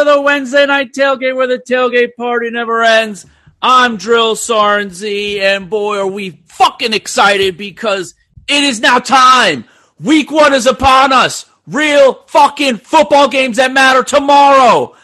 To the Wednesday night tailgate where the tailgate party never ends. I'm Drill Sarnzy, and boy, are we fucking excited because it is now time. Week one is upon us. Real fucking football games that matter tomorrow.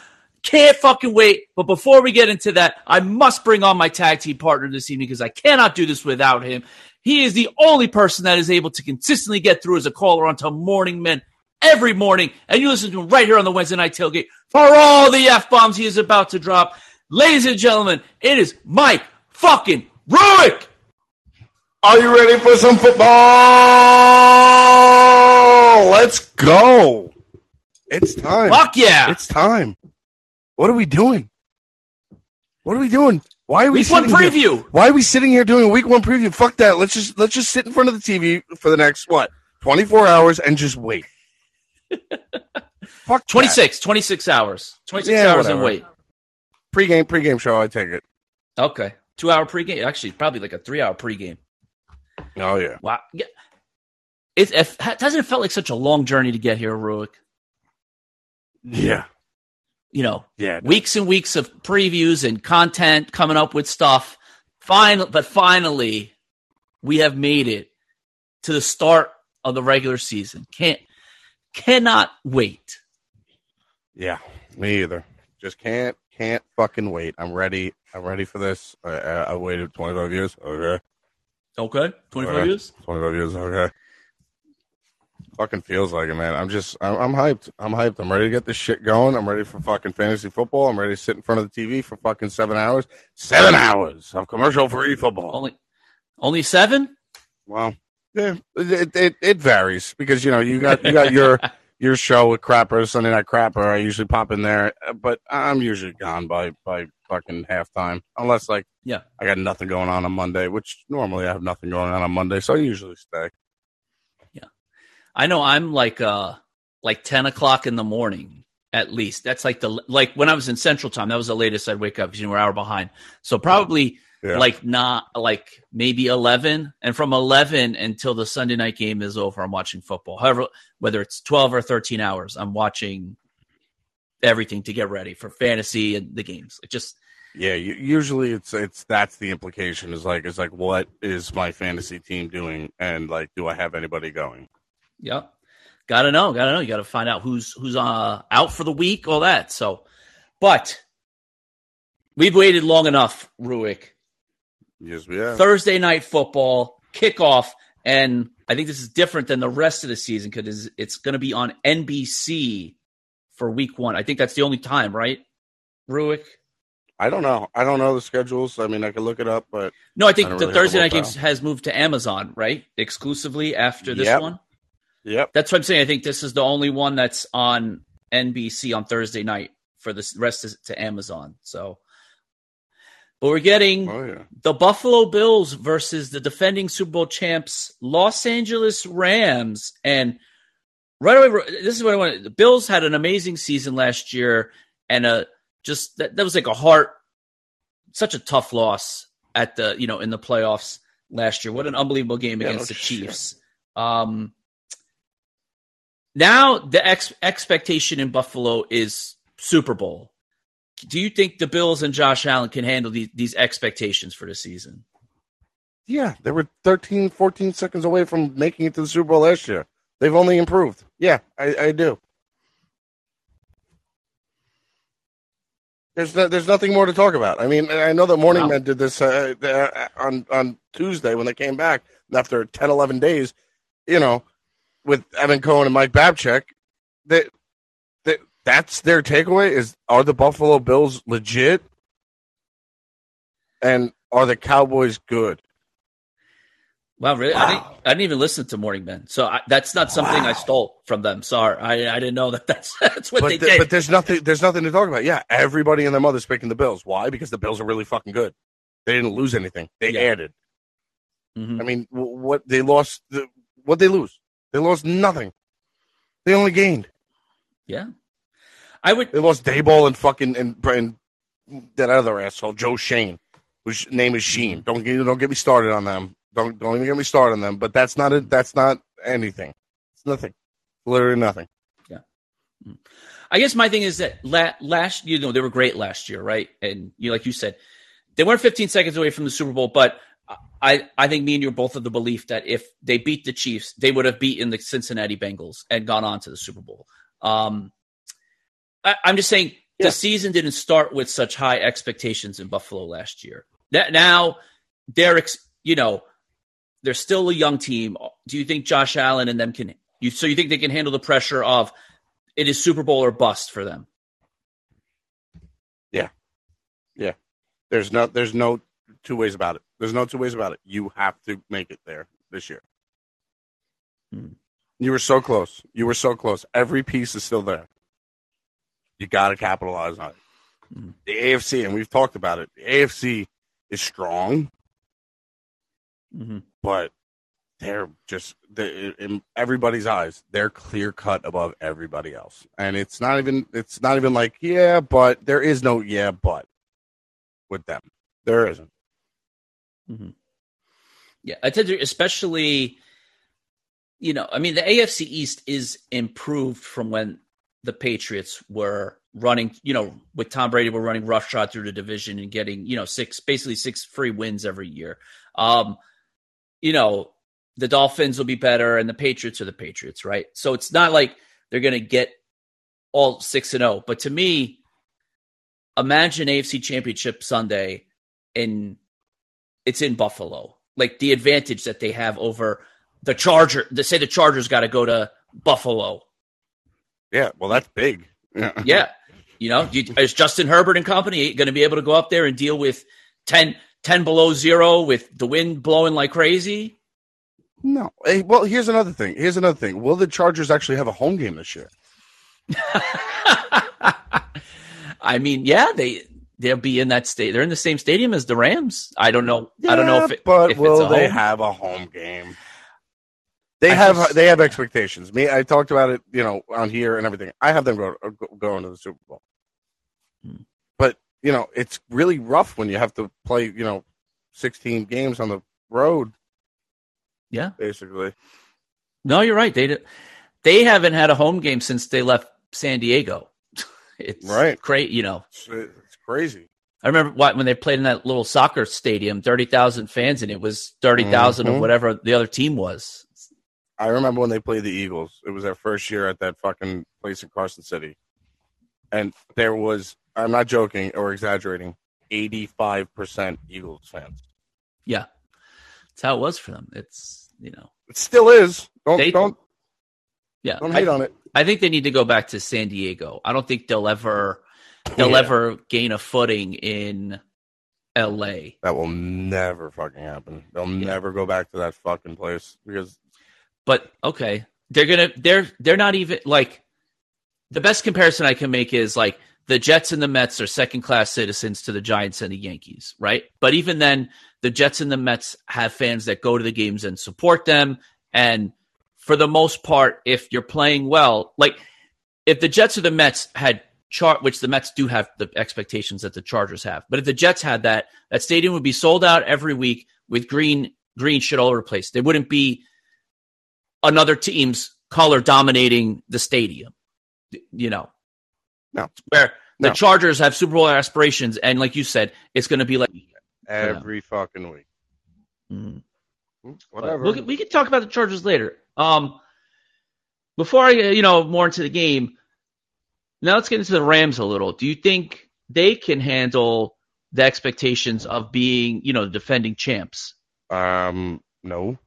Can't fucking wait. But before we get into that, I must bring on my tag team partner this evening because I cannot do this without him. He is the only person that is able to consistently get through as a caller onto Morning Men every morning. And you listen to him right here on the Wednesday Night Tailgate for all the F bombs he is about to drop. Ladies and gentlemen, it is Mike fucking Ruick. Are you ready for some football? Let's go. It's time. Fuck yeah. It's time. What are we doing? What are we doing? Why are we Week one sitting here- preview. Why are we sitting here doing a week one preview? Fuck that. Let's just let's just sit in front of the TV for the next what? 24 hours and just wait. Fuck that. 26, 26 hours. 26 Yeah, hours and wait. Pre-game pre-game show, I take it. Okay. Two hour pregame. Actually, probably like a three hour pregame. Oh yeah. Wow. Yeah. It, it doesn't it felt like such a long journey to get here, Ruick. Yeah. You know, Yeah. weeks and weeks of previews and content coming up with stuff. Final, but finally, we have made it to the start of the regular season. Can't, cannot wait. Yeah, me either. Just can't can't fucking wait. I'm ready. I'm ready for this. I, I, I waited 25 years. Okay, Okay, twenty five Okay. years. 25 years. Okay. Fucking feels like it, man. I'm just I'm, I'm hyped. I'm hyped. I'm ready to get this shit going. I'm ready for fucking fantasy football. I'm ready to sit in front of the TV for fucking seven hours. Seven hours of commercial free football. Only, only seven. Well, yeah, it, it it varies because you know you got you got your your show with Crapper Sunday Night Crapper. I usually pop in there, but I'm usually gone by by fucking halftime, unless like Yeah. I got nothing going on on Monday, which normally I have nothing going on on Monday, so I usually stay. Yeah, I know I'm like uh like ten o'clock in the morning at least. That's like the like when I was in Central Time. That was the latest I'd wake up because you know we're an hour behind. So probably Yeah. like not like maybe eleven, and from eleven until the Sunday night game is over, I'm watching football. However, whether it's twelve or thirteen hours, I'm watching everything to get ready for fantasy and the games. It just Yeah, usually it's it's that's the implication is like is like what is my fantasy team doing, and like do I have anybody going? Yep. Gotta know, gotta know. You gotta find out who's who's uh out for the week, all that. So but we've waited long enough, Ruick. Yes, we have. Thursday night football, kickoff, and I think this is different than the rest of the season because it's gonna be on NBC for week one. I think that's the only time, right? Ruick? I don't know. I don't know the schedules. I mean, I could look it up, but No, I think I the really Thursday night games has moved to Amazon, right? Exclusively after this Yep. one. yep. That's what I'm saying. I think this is the only one that's on NBC on Thursday night. For the rest to Amazon. So, but we're getting Oh yeah. the Buffalo Bills versus the defending Super Bowl champs, Los Angeles Rams. And right away, this is what I want. The Bills had an amazing season last year, and uh just that, that was like a heart, such a tough loss at the you know in the playoffs last year. What an unbelievable game Yeah, against the. Chiefs. Um, now the ex- expectation in Buffalo is Super Bowl. Do you think the Bills and Josh Allen can handle these, these expectations for the season? Yeah, they were 13, 14 seconds away from making it to the Super Bowl last year. They've only improved. Yeah, I, I do. There's no, there's nothing more to talk about. I mean, I know that Morning Wow. Men did this uh, uh, on on Tuesday when they came back after 10, 11 days. You know, with Evan Cohen and Mike Babchik, that that's their takeaway is are the Buffalo Bills legit, and are the Cowboys good? Wow, really? I, didn't, I didn't even listen to Morning Men, so I, that's not something I stole from them. Sorry, I, I didn't know that. That's that's what but, they th- did. but there's nothing there's nothing to talk about. Yeah, everybody and their mother's picking the Bills. Why? Because the Bills are really fucking good. They didn't lose anything. They Yeah. added. Mhm. I mean, what they lost? The, what they lose? They lost nothing. They only gained. Yeah, I would. They lost Daboll and fucking and, and that other asshole Joe Schoen, whose name is Sheen. Don't get don't get me started on them. Don't don't even get me started on them. But that's not it. That's not anything. It's nothing. Literally nothing. Yeah. I guess my thing is that la- last, you know, they were great last year, right? And you, like you said, they weren't 15 seconds away from the Super Bowl, but I, I think me and you are both of the belief that if they beat the Chiefs, they would have beaten the Cincinnati Bengals and gone on to the Super Bowl. Um, I, am just saying yeah. the season didn't start with such high expectations in Buffalo last year. That now they're, you know, they're still a young team. Do you think Josh Allen and them can? You so you think they can handle the pressure of it is Super Bowl or bust for them? Yeah, yeah. There's no there's no two ways about it. There's no two ways about it. You have to make it there this year. Hmm. You were so close. You were so close. Every piece is still there. You got to capitalize on it. Hmm. The AFC, and we've talked about it. The AFC is strong. Mm-hmm. But they're just they, in everybody's eyes they're clear cut above everybody else and it's not even it's not even like yeah but there is no yeah but with them there isn't mm-hmm. yeah i tend to especially you know i mean the afc east is improved from when the patriots were running you know with tom brady were running roughshod through the division and getting you know six basically six free wins every year um you know, the Dolphins will be better and the Patriots are the Patriots, right? So it's not like they're going to get all 6 and 0, but to me imagine AFC Championship Sunday and it's in Buffalo. Like the advantage that they have over the Charger, they say the Chargers got to go to Buffalo. Yeah, well that's big. yeah. You know, is Justin Herbert and company going to be able to go up there and deal with 10 10 below zero with the wind blowing like crazy? No. Hey, well, here's another thing. Here's another thing. Will the Chargers actually have a home game this year? I mean, yeah, they they'll be in that state. They're in the same stadium as the Rams. I don't know. Yeah, I don't know if it, but if will they home. have a home game? They I have just, they have expectations. Me, I talked about it, you know, on here and everything. I have them go, going to the Super Bowl. Hmm you know, it's really rough when you have to play, you know, 16 games on the road. Yeah. Basically. No, you're right. They they haven't had a home game since they left San Diego. It's right. Great, you know. It's, crazy. I remember when they played in that little soccer stadium, 30,000 fans, and it was 30,000 mm-hmm. of whatever the other team was. I remember when they played the Eagles. It was their first year at that fucking place in Carson City. And there was I'm not joking or exaggerating. 85% Eagles fans. Yeah. That's how it was for them. It's, you know. It still is. Don't, they, don't, yeah. Don't hate I, on it. I think they need to go back to San Diego. I don't think they'll ever, they'll yeah. ever gain a footing in LA. That will never fucking happen. They'll yeah. never go back to that fucking place because. But okay. They're to, they're, they're not even like, the best comparison I can make is like the Jets and the Mets are second class citizens to the Giants and the Yankees, right? But even then, the Jets and the Mets have fans that go to the games and support them. And for the most part, if you're playing well, like if the Jets or the Mets had chart, which the Mets do have the expectations that the Chargers have, but if the Jets had that, that stadium would be sold out every week with green green shit all over the place. There wouldn't be another team's color dominating the stadium. You know, no. Where the no. Chargers have Super Bowl aspirations, and like you said, it's going to be like every fucking week. Mm-hmm. Whatever. We'll, we can talk about the Chargers later. Um, before I, you know, more into the game, now let's get into the Rams a little. Do you think they can handle the expectations of being, you know, the defending champs? Um, no.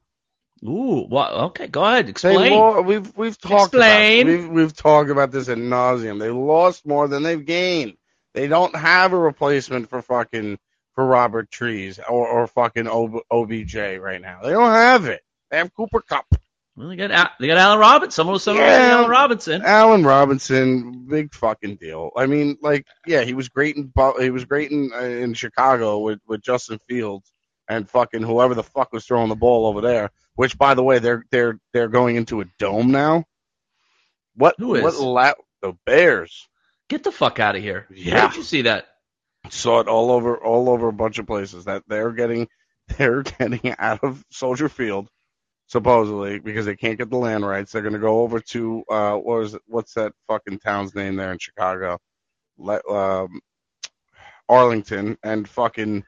Ooh, what? okay, go ahead. Explain. Lo- we've we've talked Explain. about we've we've talked about this at nauseum. They lost more than they've gained. They don't have a replacement for fucking for Robert Trees or, or fucking OBJ right now. They don't have it. They have Cooper Kupp. Well, they got they got Allen Robinson. Someone someone yeah, Allen Robinson. Allen Robinson, big fucking deal. I mean, like, yeah, he was great in he was great in uh, in Chicago with with Justin Fields and fucking whoever the fuck was throwing the ball over there. Which, by the way, they're they're they're going into a dome now. What? Who is? What la- the Bears? Get the fuck out of here! Yeah, Where did you see that? Saw it all over all over a bunch of places that they're getting they're getting out of Soldier Field supposedly because they can't get the land rights. They're going to go over to uh, what was it? What's that fucking town's name there in Chicago? Le- um, Arlington and fucking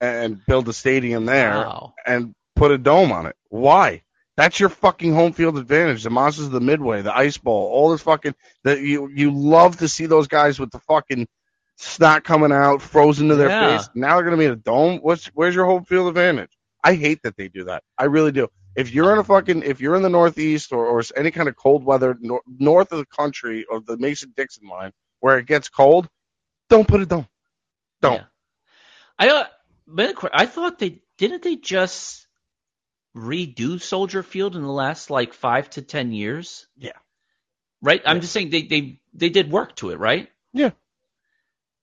and build a stadium there Wow. and put a dome on it. Why? That's your fucking home field advantage. The Monsters of the Midway, the Ice Bowl, all this fucking that you you love to see those guys with the fucking snot coming out, frozen to their Yeah. face. Now they're gonna be in a dome. What's where's your home field advantage? I hate that they do that. I really do. If you're in a fucking if you're in the Northeast or, or any kind of cold weather nor, north of the country or the Mason Dixon line where it gets cold, don't put a dome. Don't. Yeah. I uh, but I thought they didn't they just redo Soldier Field in the last like five to ten years. Yeah. Right. I'm just saying they they they did work to it, right? Yeah.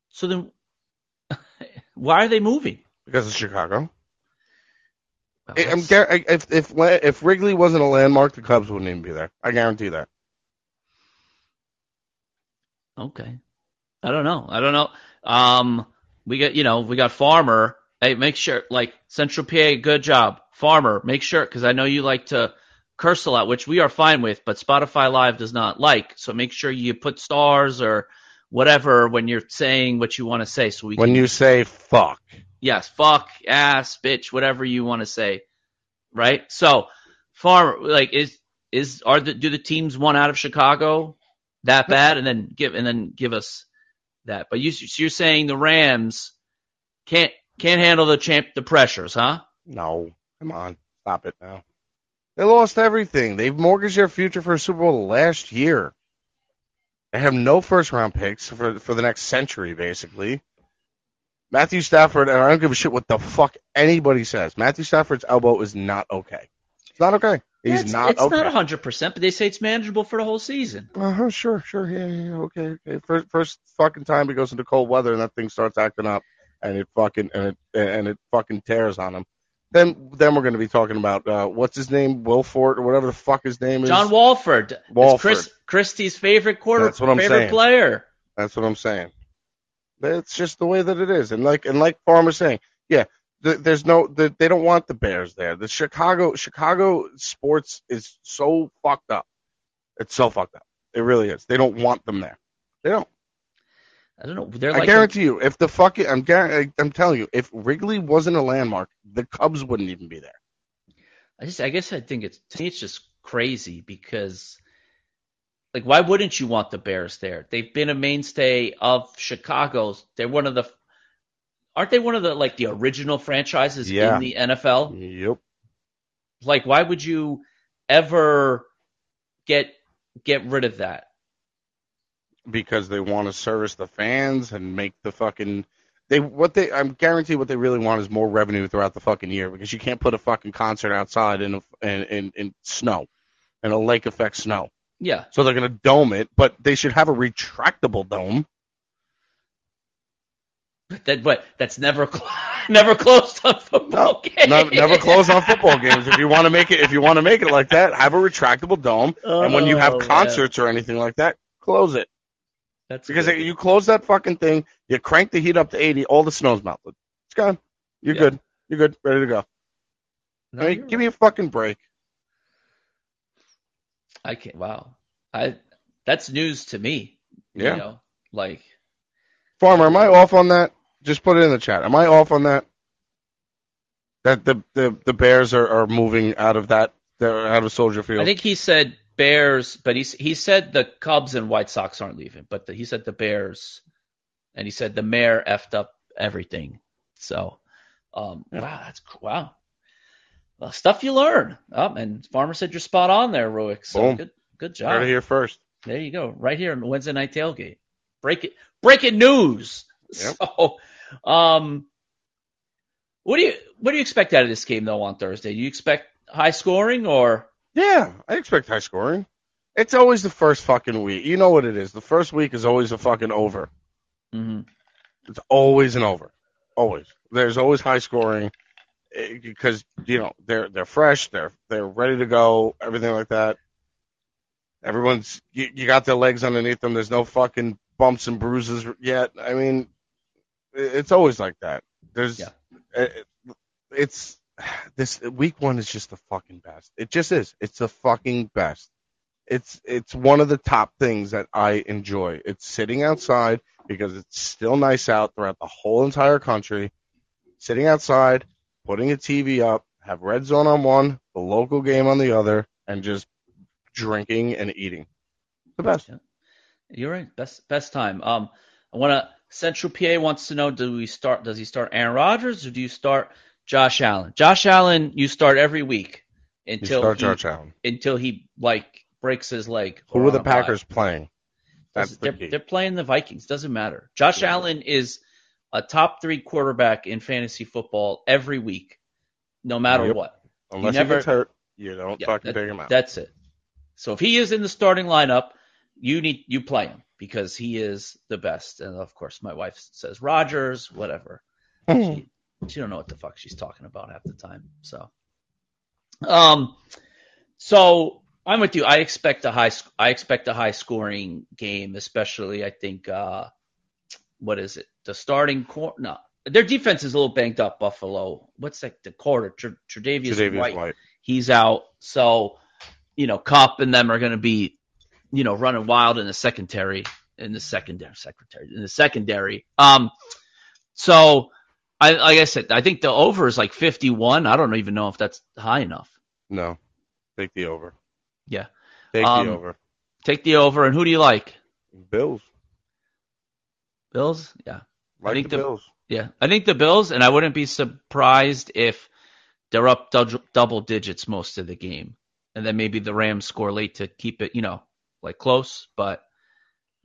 So then, why are they moving? Because it's Chicago. Well, I'm if if if Wrigley wasn't a landmark, the Cubs wouldn't even be there. I guarantee that. Okay. I don't know. I don't know. Um, we got you know we got Farmer. Hey, make sure like Central PA, good job, Farmer. Make sure because I know you like to curse a lot, which we are fine with, but Spotify Live does not like. So make sure you put stars or whatever when you're saying what you want to say. So we When can, you say fuck, yes, fuck, ass, bitch, whatever you want to say, right? So Farmer, like is is are the do the teams one out of Chicago that bad, and then give and then give us that. But you so you're saying the Rams can't can't handle the champ the pressures, huh? no, come on, stop it now. They lost everything. They've mortgaged their future for a Super Bowl last year. They have no first round picks for for the next century, basically. Matthew Stafford, and I don't give a shit what the fuck anybody says. Matthew Stafford's elbow is not okay. It's not okay. He's Yeah, it's, not it's okay. not hundred percent, but they say it's manageable for the whole season. Uh-huh, sure, sure, yeah, yeah, yeah, okay, okay. First, first fucking time he goes into cold weather and that thing starts acting up, and it fucking and it and it fucking tears on him. Then, then we're going to be talking about uh, what's his name, Wilfort or whatever the fuck his name is. John Wolford, It's Wolford. Chris Christie's favorite quarter, That's what I'm favorite saying. player. That's what I'm saying. It's just the way that it is, and like and like Farmer's saying, yeah, th- there's no, th- they don't want the Bears there. The Chicago Chicago sports is so fucked up. It's so fucked up. It really is. They don't want them there. They don't. I don't know. They're I like guarantee you, if the fucking, I'm I'm telling you, if Wrigley wasn't a landmark, the Cubs wouldn't even be there. I just I guess I think it's to me it's just crazy because like why wouldn't you want the Bears there? They've been a mainstay of Chicago's. They're one of the aren't they one of the like the original franchises Yeah. in the NFL? Yep. Like why would you ever get get rid of that? Because they want to service the fans and make the fucking they what they I'm guarantee what they really want is more revenue throughout the fucking year because you can't put a fucking concert outside in a, in, in in snow, in a lake effect snow. Yeah. So they're gonna dome it, but they should have a retractable dome. That but that's never cl- never closed on football games. No, never close on football games. If you want to make it, if you want to make it like that, have a retractable dome. and when you Oh, have man. concerts or anything like that, close it. That's Because good. you close that fucking thing, you crank the heat up to 80, all the snow's melted. It's gone. You're Yeah. good. You're good. Ready to go. No, I mean, give me a fucking break. I can't. Wow, I that's news to me. Yeah. You know, like Farmer, am I off on that? Just put it in the chat. Am I off on that? That the the, the Bears are, are moving out of that they're out of Soldier Field. I think he said Bears, but he he said the Cubs and White Sox aren't leaving, but the, he said the Bears, and he said the mayor effed up everything. So, um, wow, that's cool. wow. Well, stuff you learn. Oh, and Farmer said you're spot on there, Ruick. So Boom. good, good job. it here first. There you go, right here on Wednesday Night Tailgate. Break it, breaking news. Yep. So, um, what do you what do you expect out of this game though on Thursday? Do you expect high scoring or? Yeah, I expect high scoring. It's always the first fucking week. You know what it is. The first week is always a fucking over. Mhm. It's always an over. Always. There's always high scoring eh, because you know they're they're fresh, they're they're ready to go, everything like that. Everyone's you, you got their legs underneath them. There's no fucking bumps and bruises yet. I mean, it's always like that. There's Yeah. eh, it's this week one is just the fucking best. It just is. It's the fucking best. It's it's one of the top things that I enjoy. It's sitting outside because it's still nice out throughout the whole entire country. Sitting outside, putting a TV up, have red zone on one, the local game on the other, and just drinking and eating. The best. Yeah. You're right. Best best time. Um, I want to. Central PA wants to know: Do we start? Does he start Aaron Rodgers or do you start Josh Allen? Josh Allen, you start every week until start he, Josh Allen. until he like breaks his leg. Who are the on a bye. Packers playing? That's the they're, they're playing the Vikings. Doesn't matter. Josh Yeah. Allen is a top three quarterback in fantasy football every week, no matter Yep. what. Unless never- he gets hurt, you don't Yeah, fucking that- him out. That's it. So if he is in the starting lineup, you need you play him because he is the best. And of course, my wife says Rodgers, whatever. Hmm. She, she don't know what the fuck she's talking about half the time. So, um, so I'm with you. I expect a high. I expect a high scoring game, especially. I think. uh What is it? The starting court? No, their defense is a little banged up. Buffalo. What's that? The quarter? Tr- Tre'Davious, Tre'Davious White. White. He's out. So, you know, Kupp and them are going to be, you know, running wild in the secondary, in the secondary, secretary, in the secondary. Um, so, I like I said, I think the over is like 51. I don't even know if that's high enough. No, take the over. Yeah. Take Um, the over. Take the over. And who do you like? Bills. Bills? Yeah. Like think the the- Bills. Yeah. I think the Bills, and I wouldn't be surprised if they're up dou- double digits most of the game. And then maybe the Rams score late to keep it, you know, like close, but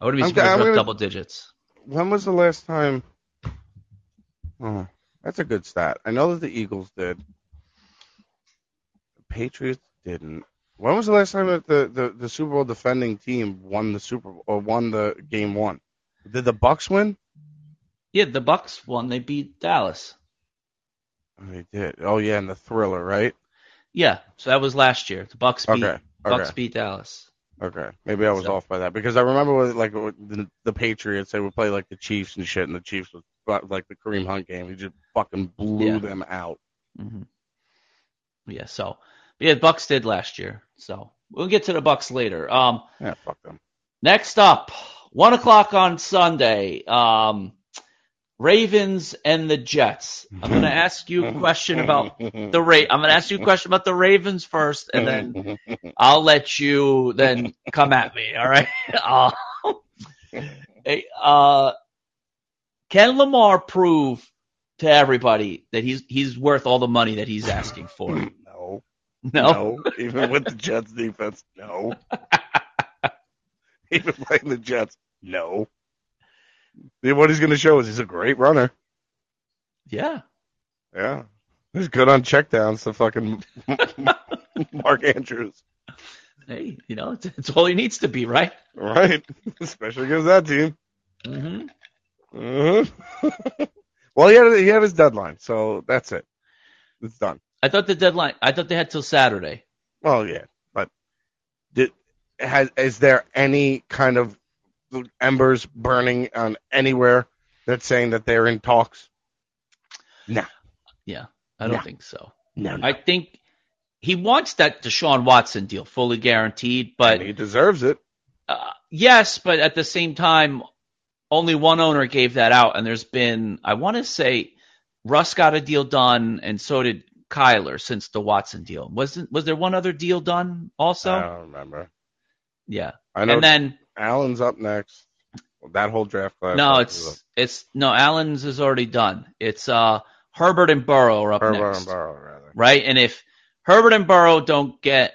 I wouldn't be I'm- surprised if I'm they're up gonna- double digits. When was the last time? Oh, that's a good stat. I know that the Eagles did. The Patriots didn't. When was the last time that the, the, the Super Bowl defending team won the Super Bowl, or won the game one? Did the Bucs win? Yeah, the Bucs won. They beat Dallas. Oh, they did. Oh yeah, and the Thriller, right? Yeah, so that was last year. The Bucs beat Okay. Bucs Okay. beat Dallas. Okay. Maybe I was So- off by that because I remember with, like the, the Patriots, they would play like the Chiefs and shit, and the Chiefs but, like the Kareem Hunt game. He just fucking blew Yeah. them out. hmm Yeah, so yeah, the Bucs did last year. So we'll get to the Bucs later. Um, Yeah, fuck them. Next up, one o'clock on Sunday. Um, Ravens and the Jets. I'm going to ask you a question about the Ra- I'm going to ask you a question about the Ravens first, and then I'll let you then come at me. All right. Uh, hey, uh, can Lamar prove to everybody that he's he's worth all the money that he's asking for? no, No. no, even with the Jets defense, no. even playing the Jets, no. What he's going to show is he's a great runner. Yeah. Yeah, he's good on checkdowns. To fucking Mark Andrews, Hey, you know, it's, it's all he needs to be, right? right? Especially against that team. Mm-hmm. Uh-huh. well, he had he had his deadline, so that's it. It's done. I thought the deadline. I thought they had till Saturday. Well, yeah, but did has is there any kind of embers burning on anywhere that's saying that they're in talks? No, Yeah, I don't No. think so. no, I think he wants that Deshaun Watson deal fully guaranteed, but he deserves it. uh, yes, but at the same time, only one owner gave that out, and there's been I want to say Russ got a deal done, and so did Kyler since the Watson deal. Wasn't was there one other deal done also? I don't remember. yeah, I know and then Allen's up next. That whole draft class. no, it's it's no Allen's is already done. It's uh Herbert and Burrow are up Herbert next. and Burrow, rather. right? And if Herbert and Burrow don't get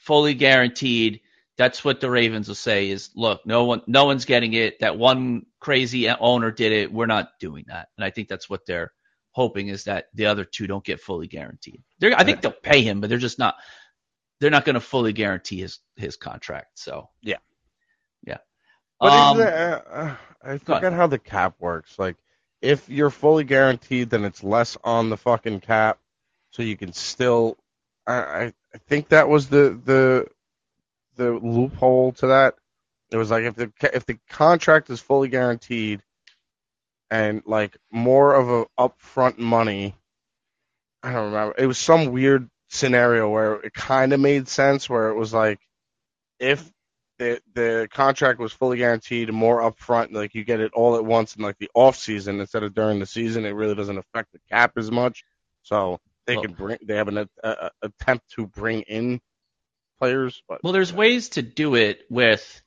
fully guaranteed, that's what the Ravens will say is, look, no one, no one's getting it. That one crazy owner did it. We're not doing that. And I think that's what they're hoping is that the other two don't get fully guaranteed. They're, I think they'll pay him, but they're just not. They're not going to fully guarantee his his contract. So Yeah. yeah. But Um, is there, uh, uh, I go forget how the cap works. Like, if you're fully guaranteed, then it's less on the fucking cap, so you can still. I I, I think that was the the the loophole to that. It was like if the if the contract is fully guaranteed, and like more of a upfront money, I don't remember. It was some weird scenario where it kind of made sense, where it was like if the the contract was fully guaranteed, and more upfront, like you get it all at once in like the off season instead of during the season, it really doesn't affect the cap as much. So they Well- could bring, they have an a, a, attempt to bring in players, but Well, there's ways to do it with,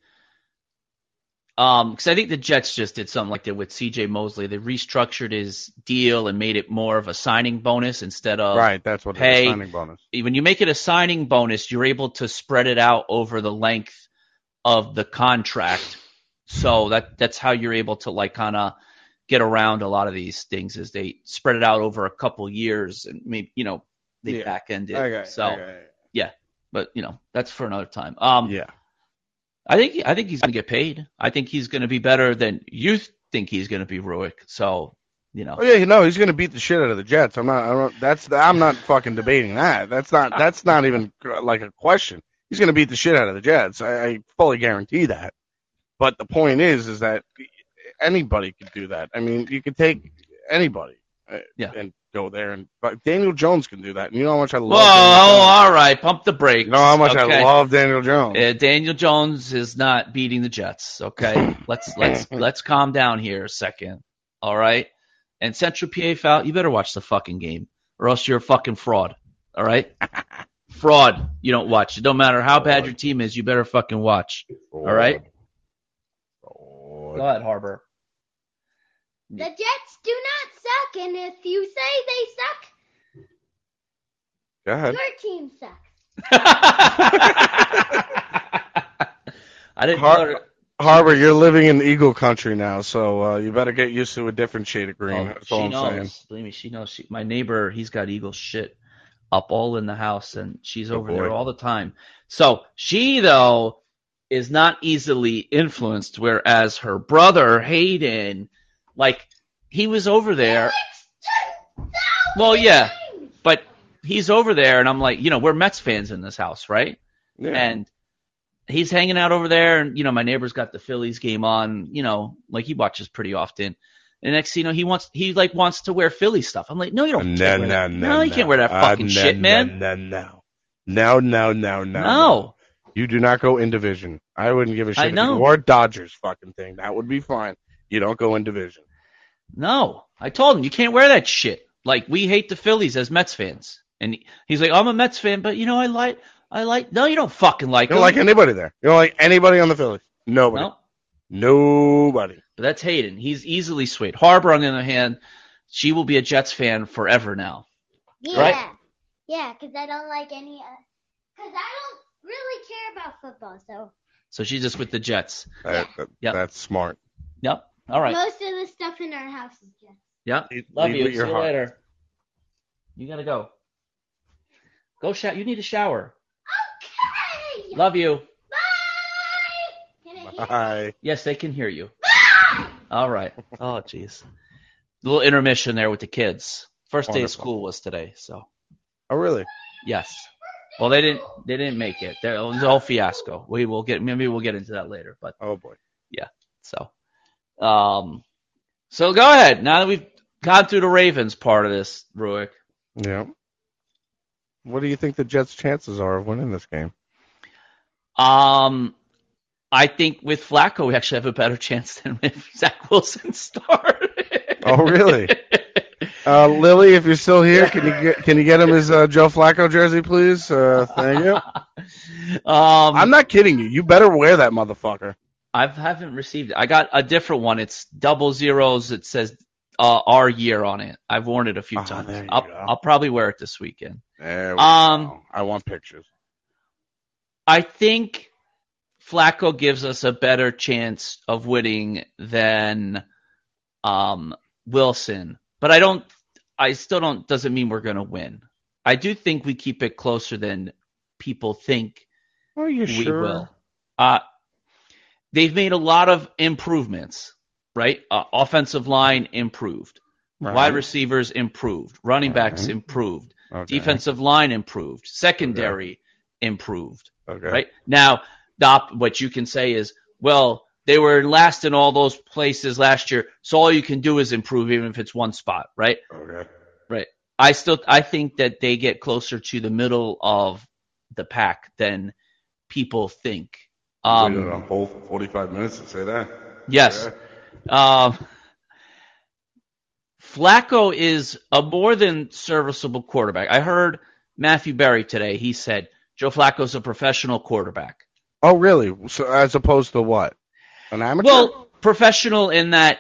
um, because I think the Jets just did something like that with C.J. Mosley. They restructured his deal and made it more of a signing bonus instead of right, that's what pay- signing bonus. when you make it a signing bonus, you're able to spread it out over the length of the contract. So that that's how you're able to like kind of get around a lot of these things is they spread it out over a couple years and maybe you know they Yeah. back end it. Okay, so, okay. But you know that's for another time. Um, yeah, I think I think he's gonna get paid. I think he's gonna be better than you think he's gonna be, Ruick. So you know, oh yeah, no, he's gonna beat the shit out of the Jets. I'm not, I don't, that's, I'm not fucking debating that. That's not, that's not even like a question. He's gonna beat the shit out of the Jets. I, I fully guarantee that. But the point is, is that anybody could do that. I mean, you could take anybody, uh, Yeah. and go there, and but Daniel Jones can do that. And you know how much I love. whoa, Daniel Jones. all right, pump the brakes. You know how much okay? I love Daniel Jones. Uh, Daniel Jones is not beating the Jets. Okay, let's let's let's calm down here a second. All right, and Central PA foul. You better watch the fucking game, or else you're a fucking fraud. All right, fraud. You don't watch. It don't matter how bad your team is. You better fucking watch. All right. Go ahead, Harbor. The Jets do not suck, and if you say they suck, Go ahead. your team sucks. I didn't Har- know. Harbor, you're living in Eagle country now, so uh, you better get used to a different shade of green. Oh, That's she all I'm knows. saying. Believe me, she knows. She, my neighbor, he's got eagle shit up all in the house, and she's Good over there all the time. So she though is not easily influenced, whereas her brother Hayden, like he was over there. Well, yeah, but he's over there, and I'm like, you know, we're Mets fans in this house, right? Yeah. and he's hanging out over there and you know my neighbor's got the phillies game on you know like he watches pretty often and next thing you know he wants he like wants to wear philly stuff i'm like no you don't no, can't wear no, that. no, no you can't wear that Uh, fucking no, shit man No, no, no, no, no, no, no You do not go in division. I wouldn't give a shit. I if know. you wore a Dodgers fucking thing. That would be fine. You don't go in division. No i told him you can't wear that shit like we hate the phillies as mets fans and he's like i'm a mets fan but you know i like i like no you don't fucking like You don't them. like anybody there. You don't like anybody on the Phillies. Nobody. no Nobody. but that's hayden he's easily swayed harbor on the other hand she will be a jets fan forever now Yeah. Right? Yeah, because I don't like any. Uh, because I don't really care about football, so so she's just with the jets uh, That- that- Yep. That's smart. yep all right most of the stuff in our house is just. Yeah. Lead- Love you. with See you heart. later. You gotta go. Go shower. You need a shower. Okay. Love you. Bye. Can I hear? Bye. Yes, they can hear you. Bye. All right. Oh, jeez. Little intermission there with the kids. First day of school was today, so Oh, really? yes. Well, they didn't. They didn't make it. There- It was a whole fiasco. We will get. Maybe we'll get into that later. But Oh, boy. Yeah. So, um, so go ahead. Now that we've gone through the Ravens part of this, Ruick. Yeah. What do you think the Jets' chances are of winning this game? Um, I think with Flacco, we actually have a better chance than with Zach Wilson started. Oh, really? Uh, Lily, if you're still here, can you get can you get him his uh, Joe Flacco jersey, please? Uh, thank you. um, I'm not kidding you. You better wear that motherfucker. I haven't received it. I got a different one. It's double zeros. It says uh, our year on it. I've worn it a few Oh, times. I'll. I'll probably wear it this weekend. There we Um, go. I want pictures. I think Flacco gives us a better chance of winning than um, Wilson, but I don't. I still don't. Doesn't mean we're going to win. I do think we keep it closer than people think Are you we will. Uh, they've made a lot of improvements, right? Uh, offensive line improved, Right. wide receivers improved, running backs Right. improved, Okay. defensive line improved, secondary improved Okay. right? Now, the op- what you can say is, well, they were last in all those places last year, so all you can do is improve, even if it's one spot, right? Okay. Right. I still I think that they get closer to the middle of the pack than people think. Um, Waited a whole forty-five minutes to say that. Yes. Yeah. Uh, Flacco is a more than serviceable quarterback. I heard Matthew Berry today. He said Joe Flacco's a professional quarterback. Oh, really? So as opposed to what? An amateur? Well, professional in that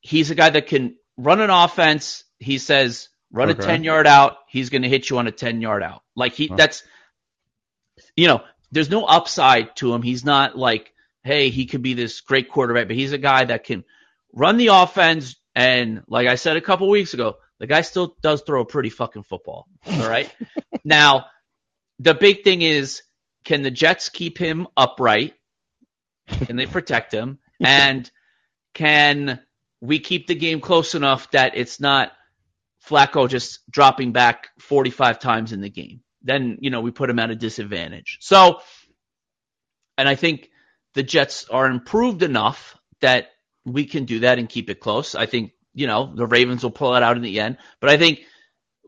he's a guy that can run an offense. He says run okay. a 10 yard out. He's going to hit you on a 10 yard out. Like he, huh. that's, you know, there's no upside to him. He's not like, hey, he could be this great quarterback, but he's a guy that can run the offense. And like I said a couple weeks ago, the guy still does throw a pretty fucking football. All right. now, the big thing is, can the Jets keep him upright? Can they protect him? And can we keep the game close enough that it's not Flacco just dropping back 45 times in the game? Then, you know, we put him at a disadvantage. So, and I think the Jets are improved enough that we can do that and keep it close. I think, you know, the Ravens will pull it out in the end. But I think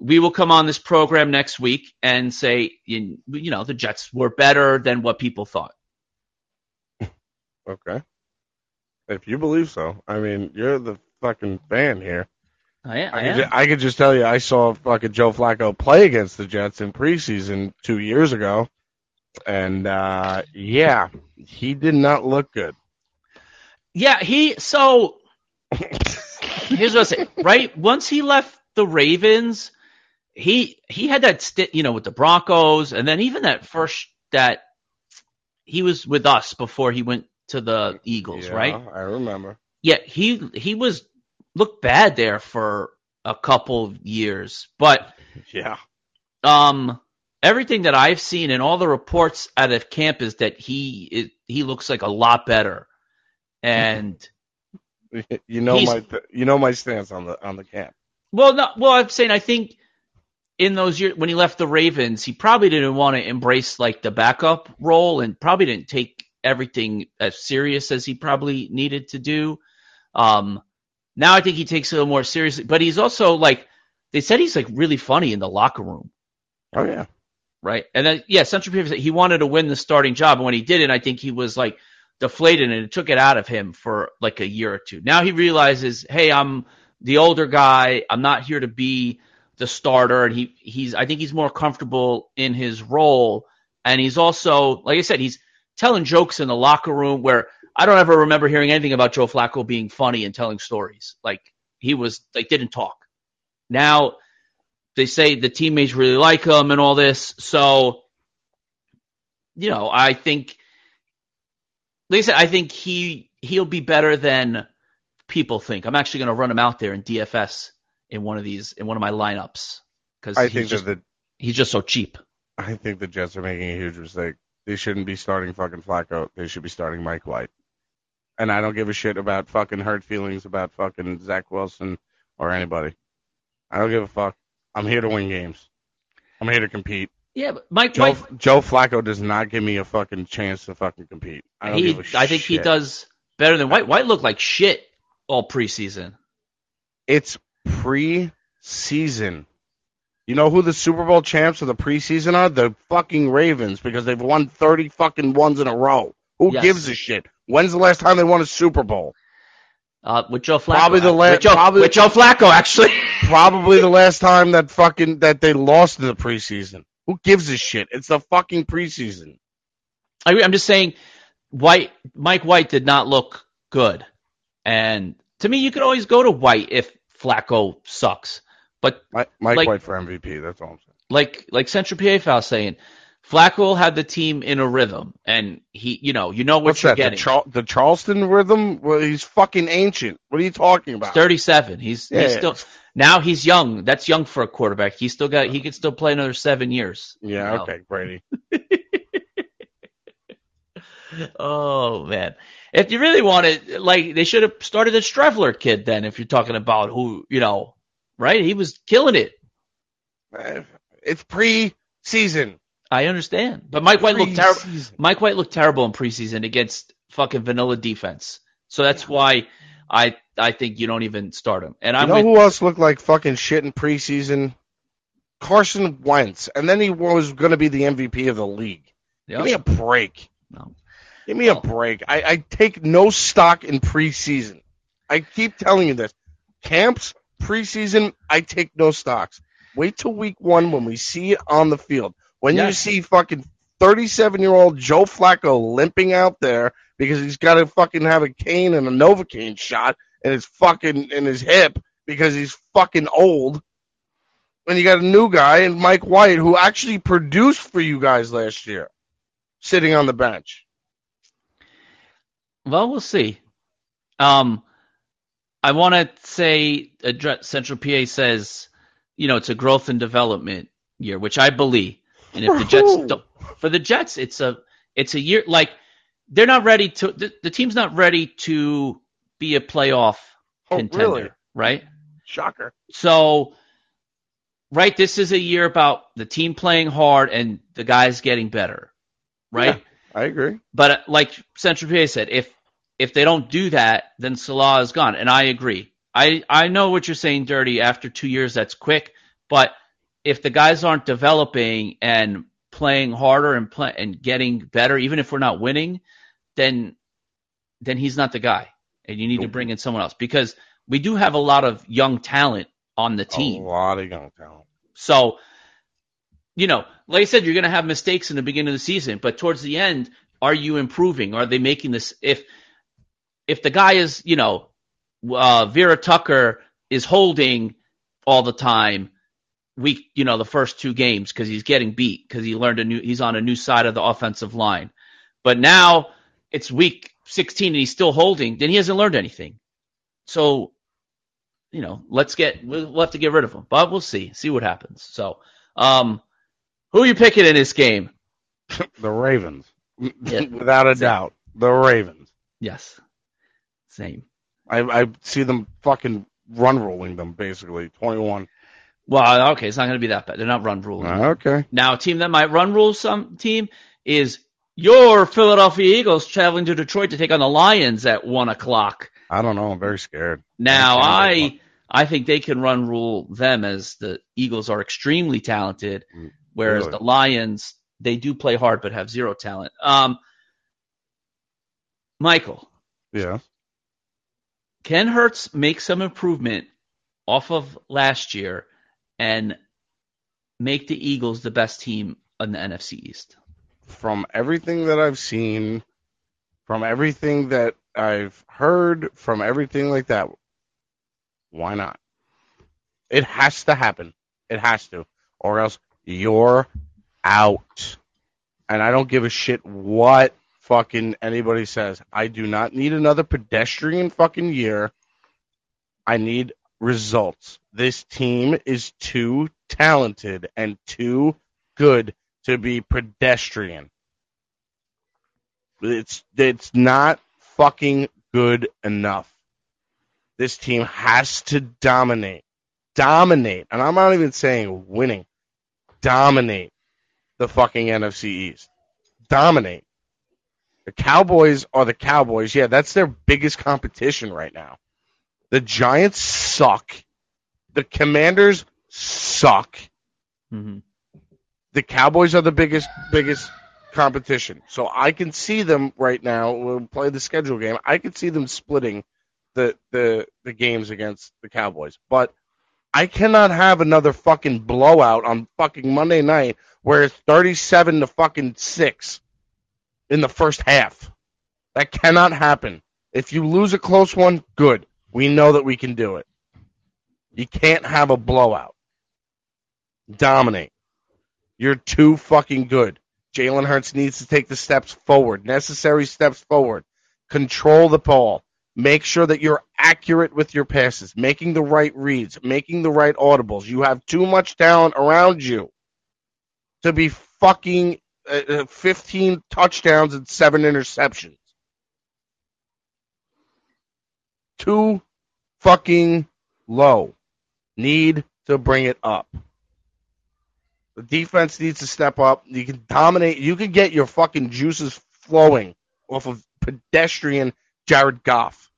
we will come on this program next week and say, you know, the Jets were better than what people thought. Okay. If you believe so. I mean, you're the fucking fan here. I. I, I, could, just, I could just tell you, I saw fucking Joe Flacco play against the Jets in preseason two years ago. And, uh, yeah, he did not look good. Yeah, he, so, here's what I say, right? Once he left the Ravens, he he had that st- you know with the Broncos, and then even that first that he was with us before he went to the Eagles, yeah, right? I remember. Yeah, he he was looked bad there for a couple of years, but yeah, um, everything that I've seen and all the reports out of camp is that he is, he looks like a lot better, and you know my you know my stance on the on the camp. Well, no, well I'm saying I think in those years when he left the Ravens, he probably didn't want to embrace like the backup role and probably didn't take everything as serious as he probably needed to do. Um, now I think he takes it a little more seriously, but he's also like they said he's like really funny in the locker room. Oh yeah, right. And then yeah, Central P said he wanted to win the starting job, and when he did it, I think he was like deflated, and it took it out of him for like a year or two. Now he realizes, hey, I'm the older guy. I'm not here to be the starter, and he he's I think he's more comfortable in his role, and he's also like I said, he's telling jokes in the locker room where I don't ever remember hearing anything about Joe Flacco being funny and telling stories. Like he was like didn't talk. Now they say the teammates really like him and all this, so you know I think. Like I said, I think he he'll be better than people think. I'm actually going to run him out there in DFS in one of these in one of my lineups because I think just, that the, he's just so cheap. I think the Jets are making a huge mistake. They shouldn't be starting fucking Flacco. They should be starting Mike White. And I don't give a shit about fucking hurt feelings about fucking Zach Wilson or anybody. I don't give a fuck. I'm here to win games. I'm here to compete. Yeah, but Mike Joe, White, Joe Flacco does not give me a fucking chance to fucking compete. I don't he, give a I think he does better than White. White looked like shit all preseason. It's preseason. You know who the Super Bowl champs of the preseason are? The fucking Ravens because they've won 30 fucking ones in a row. Who yes. gives a shit? When's the last time they won a Super Bowl? Uh, with Joe Flacco. Probably the last. With Joe, probably, with Joe Flacco, actually. probably the last time that fucking that they lost in the preseason. Who gives a shit? It's the fucking preseason. I, I'm just saying, White Mike White did not look good, and to me, you could always go to White if Flacco sucks. But Mike, Mike like, White for MVP. That's all I'm saying. Like like Central PA saying, Flacco had the team in a rhythm, and he, you know, you know what What's you're that, getting. The, Char- the, Charleston rhythm? Well, he's fucking ancient. What are you talking about? He's 37. He's, yeah. he's still now he's young. That's young for a quarterback. He still got he uh-huh. could still play another seven years. Yeah. You know? Okay, Brady. oh man, if you really wanted, like, they should have started the Streveler kid then. If you're talking about who, you know, right? He was killing it. It's pre-season. I understand, but Mike White looked terrible. Mike White looked terrible in preseason against fucking vanilla defense. So that's why I I think you don't even start him. And you know with, who else looked like fucking shit in preseason? Carson Wentz, and then he was going to be the MVP of the league. Yep. Give me a break. No. Give me a break. I, I take no stock in preseason. I keep telling you this. Camps, preseason, I take no stocks. Wait till week one when we see it on the field. When you see fucking 37 year old Joe Flacco limping out there because he's got to fucking have a cane and a Novocaine shot in his fucking in his hip because he's fucking old. And you got a new guy and Mike White who actually produced for you guys last year, sitting on the bench. Well, we'll see. Um, I want to say address, Central PA says, you know, it's a growth and development year, which I believe. And if the Jets don't, for the Jets, it's a it's a year like they're not ready to the, the team's not ready to be a playoff Oh, contender, really? right? Shocker. So, right, this is a year about the team playing hard and the guys getting better, right? I agree. But uh, like Central PA said, if if they don't do that, then Salah is gone, and I agree. I I know what you're saying, Dirty. After two years, that's quick. But if the guys aren't developing and playing harder and play, and getting better, even if we're not winning, then then he's not the guy, and you need to bring in someone else because we do have a lot of young talent on the team. A lot of young talent. So, you know, like I said, you're going to have mistakes in the beginning of the season, but towards the end, are you improving? Are they making this? If if the guy is, you know, uh, Vera Tucker is holding all the time, week, you know, the first two games because he's getting beat because he learned a new, he's on a new side of the offensive line, but now it's week 16 and he's still holding, then he hasn't learned anything. So, you know, let's get we'll, we'll have to get rid of him, but we'll see, see what happens. So, um, who are you picking in this game? The Ravens, Yeah. without a doubt. The Ravens. Yes, same. I, I see them fucking run rolling them basically. Twenty-one. Well, okay, it's not going to be that bad. They're not run ruling. Okay. Now, a team that might run rule some team is your Philadelphia Eagles traveling to Detroit to take on the Lions at one o'clock. I don't know. I'm very scared. Now, I I think they can run rule them as the Eagles are extremely talented, Mm, whereas really? the Lions they do play hard but have zero talent. Um, Michael, Yeah. Can Hurts make some improvement off of last year and make the Eagles the best team in the NFC East? From everything that I've seen, from everything that I've heard, from everything like that, why not? It has to happen. It has to, or else you're out. And I don't give a shit what fucking anybody says. I do not need another pedestrian fucking year. I need results. This team is too talented and too good to be pedestrian. It's it's not fucking good enough. This team has to dominate. Dominate. And I'm not even saying winning. Dominate the fucking NFC East. Dominate. The Cowboys are the Cowboys. Yeah, that's their biggest competition right now. The Giants suck. The Commanders suck. Mm-hmm. The Cowboys are the biggest biggest competition. So I can see them right now. We'll play the schedule game. I can see them splitting the the the games against the Cowboys. But I cannot have another fucking blowout on fucking Monday night where it's 37 to fucking 6 in the first half. That cannot happen. If you lose a close one, good. We know that we can do it. You can't have a blowout. Dominate. You're too fucking good. Jalen Hurts needs to take the steps forward, necessary steps forward. Control the ball. Make sure that you're accurate with your passes, making the right reads, making the right audibles. You have too much talent around you to be fucking uh, uh, 15 touchdowns and seven interceptions. Too fucking low. Need to bring it up. The defense needs to step up. You can dominate. You can get your fucking juices flowing off of pedestrian Jared Goff.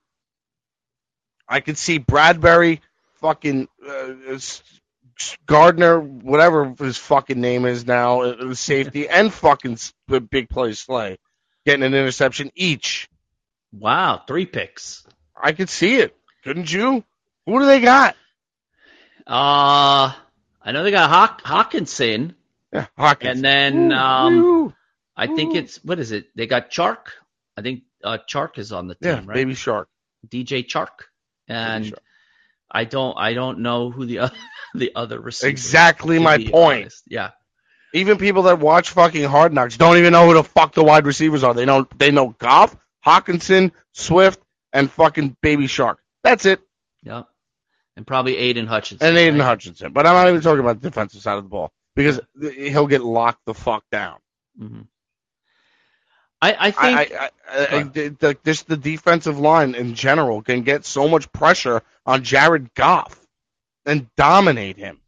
I could see Bradberry fucking uh, Gardner, whatever his fucking name is now, uh, safety, and fucking the big play Slay getting an interception each. Wow, three picks. I could see it. Couldn't you? Who do they got? Uh I know they got Hawk- Hockenson, Yeah, Hawkins. and then Ooh, um, ooh. I think it's what is it? They got Chark. I think uh, Chark is on the team, yeah, right? Baby Shark. DJ Chark, and Shark. I don't I don't know who the other, the other receiver. Exactly my point. Yeah, Even people that watch fucking Hard Knocks don't even know who the fuck the wide receivers are. They know they know Goff, Hockenson, Swift, and fucking Baby Shark. That's it. yeah, and probably Aidan Hutchinson. And Aidan right? Hutchinson. But I'm not even talking about the defensive side of the ball because he'll get locked the fuck down. Mhm. I I think I, I, I, the, the, this the defensive line in general can get so much pressure on Jared Goff and dominate him.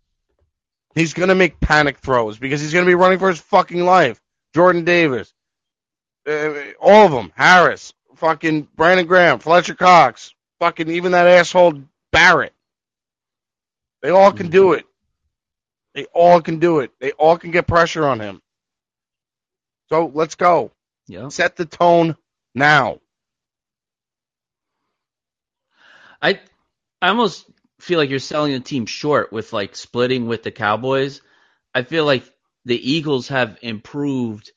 He's gonna make panic throws because he's gonna be running for his fucking life. Jordan Davis, uh, all of them, Harris, fucking Brandon Graham, Fletcher Cox, fucking even that asshole Barrett. They all can do it. They all can do it. They all can get pressure on him. So let's go. Yeah. Set the tone now. I I almost feel like you're selling the team short with like splitting with the Cowboys. I feel like the Eagles have improved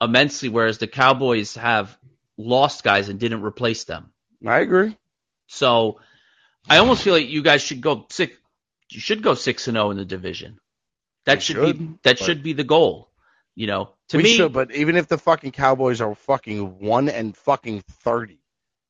immensely, whereas the Cowboys have lost guys and didn't replace them. I agree. So I almost feel like you guys should go six. You should go six and zero in the division. That should, should, be that should be the goal. You know, to we me, should, but even if the fucking Cowboys are fucking one and fucking thirty,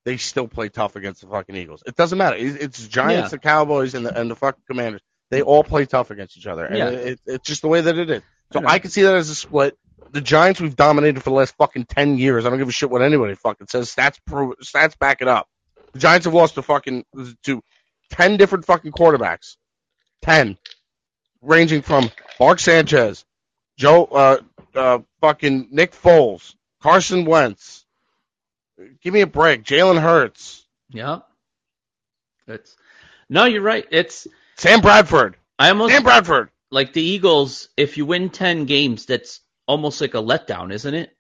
they still play tough against the fucking Eagles. It doesn't matter. It- It's Giants, Yeah. the Cowboys, and the and the fucking Commanders. They all play tough against each other, and Yeah. it, it's just the way that it is. So I. I can see that as a split. The Giants we've dominated for the last fucking ten years. I don't give a shit what anybody fucking says. Stats prove stats back it up. The Giants have lost to fucking to ten different fucking quarterbacks. Ten. Ranging from Mark Sanchez, Joe uh uh fucking Nick Foles, Carson Wentz. Give me a break. Jalen Hurts. yeah. It's no, you're right. It's Sam Bradford. I almost Sam Bradford. like the Eagles. If you win ten games, that's almost like a letdown, isn't it?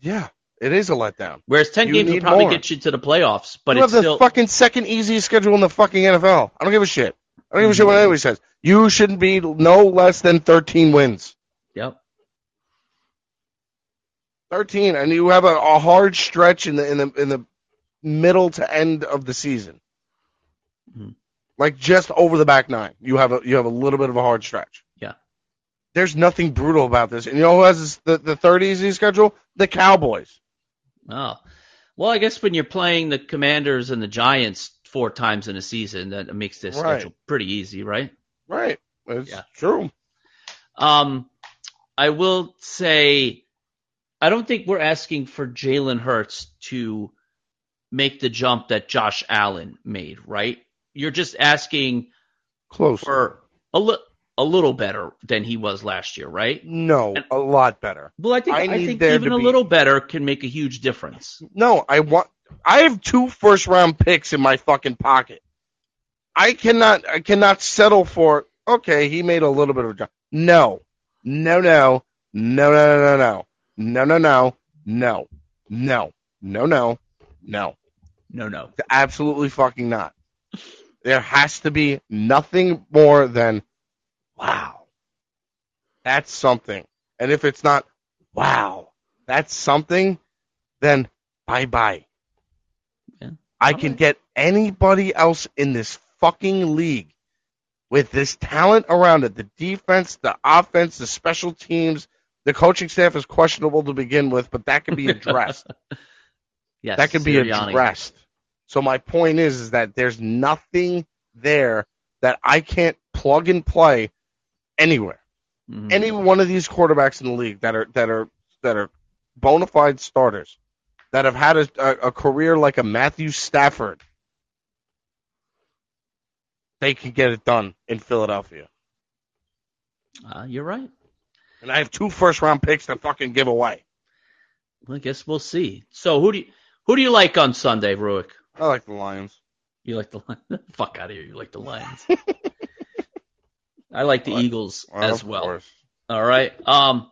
Yeah, it is a letdown. Whereas ten You games will need probably more. get you to the playoffs, but you it's have the still fucking second easiest schedule in the fucking NFL. I don't give a shit. I don't give a shit what anybody says. You shouldn't be no less than 13 wins. yep. 13, and you have a, a hard stretch in the in the in the middle to end of the season. Mhm. Like just over the back nine, you have a you have a little bit of a hard stretch. Yeah. There's nothing brutal about this. And you know who has this, the the third easy schedule? The Cowboys. Oh, well, I guess when you're playing the Commanders and the Giants four times in a season, that makes this Right. schedule pretty easy, right? Right. It's Yeah. true. Um, I will say, I don't think we're asking for Jalen Hurts to make the jump that Josh Allen made, right? You're just asking Close. for a li- a little better than he was last year, right? no, And- a lot better. Well, I think I I, think even a be- little better can make a huge difference. No, I want. I have two first round picks in my fucking pocket. I cannot I cannot settle for okay, he made a little bit of a job. No. No no. No no no no no. No no no. No. No. No no. No. No no. Absolutely fucking not. There has to be nothing more than wow. That's something. And if it's not wow, that's something, then bye bye. I can get anybody else in this fucking league with this talent around it. The defense, the offense, the special teams, the coaching staff is questionable to begin with, but that can be addressed Yes, that can be Sirianni. addressed. So my point is, is that there's nothing there that I can't plug and play anywhere. Mhm. Any one of these quarterbacks in the league that are that are that are bona fide starters that have had a, a, a career like a Matthew Stafford, they can get it done in Philadelphia. Uh, you're right. And I have two first round picks to fucking give away. Well, I guess we'll see. So who do you who do you like on Sunday, Ruick? I like the Lions. You like the Lions? Fuck out of here. You like the Lions. I like the Well, Eagles as of well. course. All right. Um,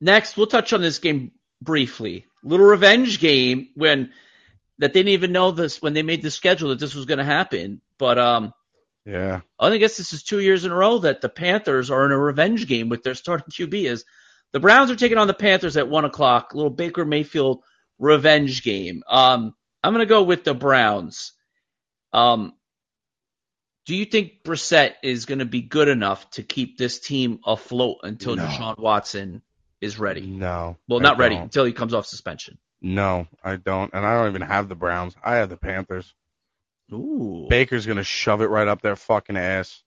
next, we'll touch on this game briefly. Little revenge game when that they didn't even know this when they made the schedule that this was going to happen. But um, Yeah. I guess this is two years in a row that the Panthers are in a revenge game with their starting QB. Is the Browns are taking on the Panthers at one o'clock? Little Baker Mayfield revenge game. Um, I'm going to go with the Browns. Um, do you think Brissett is going to be good enough to keep this team afloat until No. Deshaun Watson is ready? No. Well, not ready until he comes off suspension. No, I don't. And I don't even have the Browns. I have the Panthers. Ooh, Baker's gonna shove it right up their fucking ass.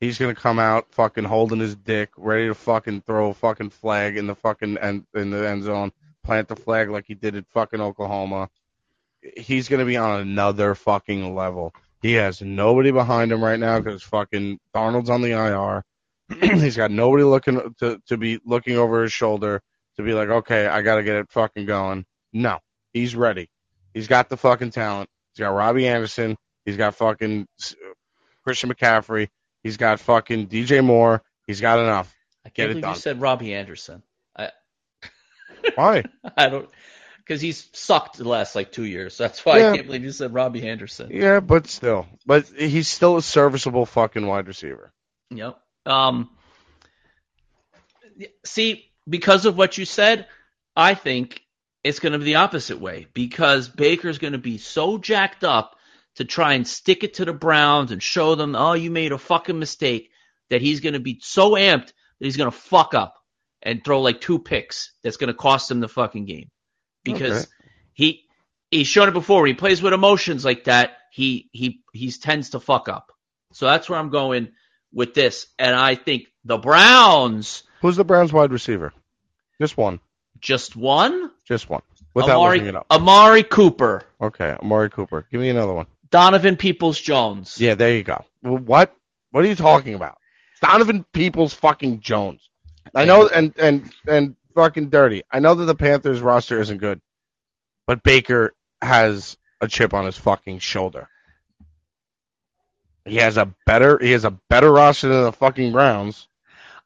He's gonna come out fucking holding his dick, ready to fucking throw a fucking flag in the fucking end in the end zone, plant the flag like he did at fucking Oklahoma. He's gonna be on another fucking level. He has nobody behind him right now because fucking Darnold's on the IR. He's got nobody looking to to be looking over his shoulder to be like, okay, I gotta get it fucking going. No, he's ready. He's got the fucking talent. He's got Robbie Anderson. He's got fucking Christian McCaffrey. He's got fucking DJ Moore. He's got enough. I can't it believe you said Robbie Anderson. I Why? I don't because he's sucked the last like two years. That's why Yeah. I can't believe you said Robbie Anderson. yeah, but still, but he's still a serviceable fucking wide receiver. Yep. Um. See, because of what you said, I think it's going to be the opposite way because Baker's going to be so jacked up to try and stick it to the Browns and show them, oh, you made a fucking mistake, that he's going to be so amped that he's going to fuck up and throw like two picks that's going to cost him the fucking game because Okay. he he's shown it before when he plays with emotions like that he he he tends to fuck up so that's where i'm going with this and i think the browns Who's the Browns wide receiver? Just one. just one Just one. Without looking it up. amari cooper Okay, Amari Cooper. Give me another one. donovan peoples jones Yeah, there you go. What? What are you talking about? Donovan Peoples fucking Jones. I know, and and and fucking dirty. I know that the Panthers roster isn't good, but Baker has a chip on his fucking shoulder. He has a better he has a better roster than the fucking Browns.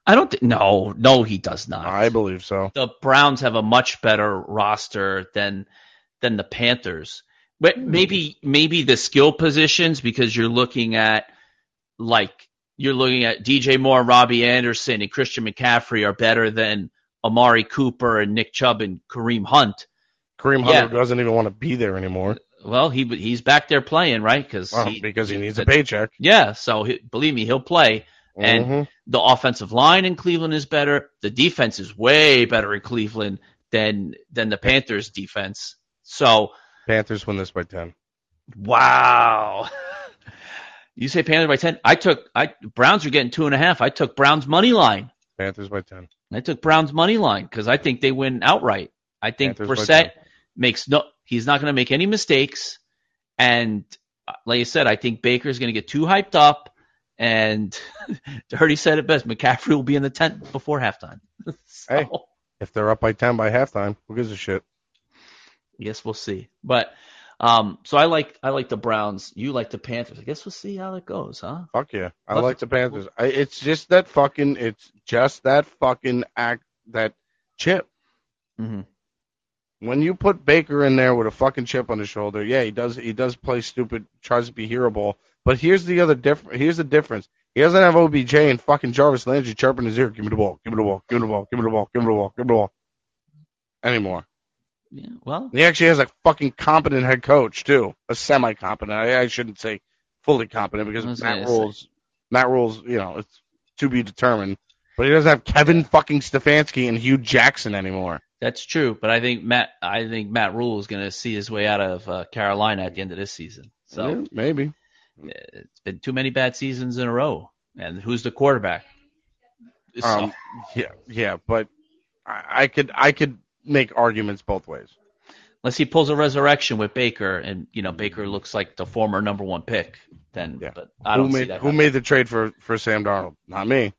i don't think no no he does not I believe so. the Browns have a much better roster than than the Panthers. But Hmm. maybe maybe the skill positions because you're looking at like you're looking at DJ Moore, Robbie Anderson, and Christian McCaffrey are better than Amari Cooper and Nick Chubb and Kareem Hunt. Kareem Yeah. Hunt doesn't even want to be there anymore Well, he he's back there playing right because Well, because he needs a paycheck. yeah. So he, believe me, he'll play. And Mhm. the offensive line in Cleveland is better. The defense is way better in Cleveland than than the Panthers defense. So Panthers win this by ten. wow. you say Panthers by ten. I took I Browns are getting two and a half. I took Browns money line. Panthers by ten. I took Browns money line because I think they win outright. I think Panthers Brissett makes no he's not going to make any mistakes. And uh, like I said, I think Baker's going to get too hyped up. And Dirty said it best. McCaffrey will be in the tent before halftime. so, Hey. If they're up by ten by halftime, who gives a shit? Yes, we'll see. But um, so I like I like the Browns. You like the Panthers. I guess we'll see how that goes, huh? Fuck yeah, I Look- like the Panthers. I, it's just that fucking. It's just that fucking act. That chip. Mm-hmm. When you put Baker in there with a fucking chip on his shoulder, yeah, he does. He does play stupid. Tries to be hearable. But here's the other difference. Here's the difference. He doesn't have OBJ and fucking Jarvis Landry chirping his ear. Give me the ball. Give me the ball. Give me the ball. Give me the ball. Give me the ball. Give me the ball. Anymore. Yeah. Well, He actually has a fucking competent head coach too, a semi-competent. I, I shouldn't say fully competent because Matt say. rules. Matt rules, you know, it's to be determined. But he doesn't have Kevin fucking Stefanski and Hue Jackson anymore. That's true. But I think Matt I think Matt Rhule is going to see his way out of uh, Carolina at the end of this season. So Yeah, maybe. it's been too many bad seasons in a row. And who's the quarterback? So- Um, yeah, yeah, but I, I could I could make arguments both ways. unless he pulls a resurrection with Baker, and you know Baker looks like the former number one pick, then. Yeah. But I don't who see made that. who happening. made the trade for for Sam Darnold? Not me.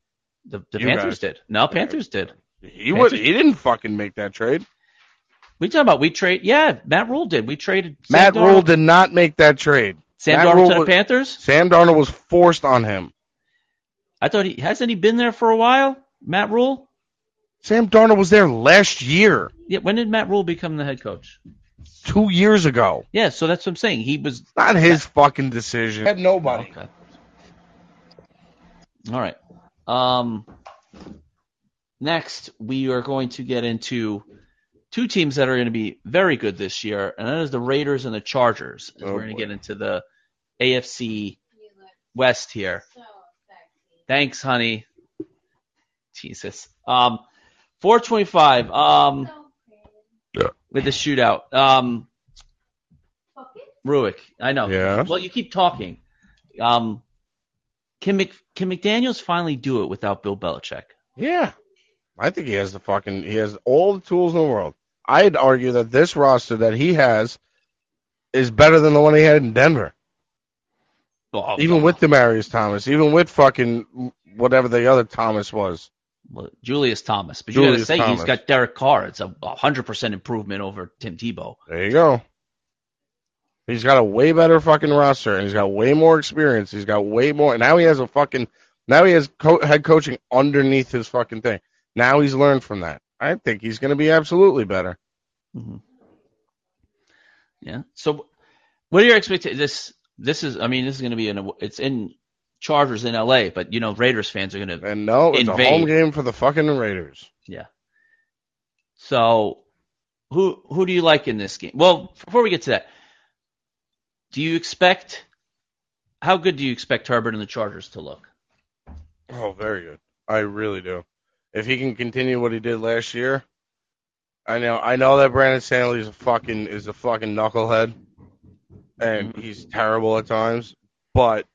the, the Panthers guys. did? No, Panthers did. He was he didn't fucking make that trade. We talking about we trade? Yeah, Matt Rhule did. We traded Sam Matt Darnold, Rule did not make that trade. Sam Matt Darnold Rule to the was- Panthers. Sam Darnold was forced on him. I thought he hasn't he been there for a while, Matt Rhule. Sam Darnold was there last year, Yeah, when did Matt Rhule become the head coach? two years ago. Yeah, so that's what I'm saying. He was Not his fucking decision. Had nobody. Okay. All right. Um, next, we are going to get into two teams that are going to be very good this year, and that is the Raiders and the Chargers. Oh, we're going to get into the AFC West here. Thanks, honey. Jesus. Um, 425. Um, Yeah. with the shootout. Um, Ruick. I know. Yeah. Well, you keep talking. Um, can Mc, can McDaniels finally do it without Bill Belichick? Yeah. I think he has the fucking he has all the tools in the world. I'd argue that this roster that he has is better than the one he had in Denver. Well, even with Demaryius Thomas, even with fucking whatever the other Thomas was. Julius Thomas, but you got to Julius say he's Thomas. got Derek Carr. It's a hundred percent improvement over Tim Tebow. There you go. He's got a way better fucking roster, and he's got way more experience. He's got way more. Now he has a fucking. Now he has co- head coaching underneath his fucking thing. Now he's learned from that. I think he's going to be absolutely better. hmm Yeah. So, what are your expectations? This this is. I mean, this is going to be in. It's in Chargers in L.A., but you know, Raiders fans are going to. And no, it's Invade. a home game for the fucking Raiders. Yeah. So, who who do you like in this game? Well, before we get to that, do you expect? How good do you expect Herbert and the Chargers to look? Oh, very good. I really do. If he can continue what he did last year, I know I know that Brandon Staley is a fucking is a fucking knucklehead, and he's terrible at times. But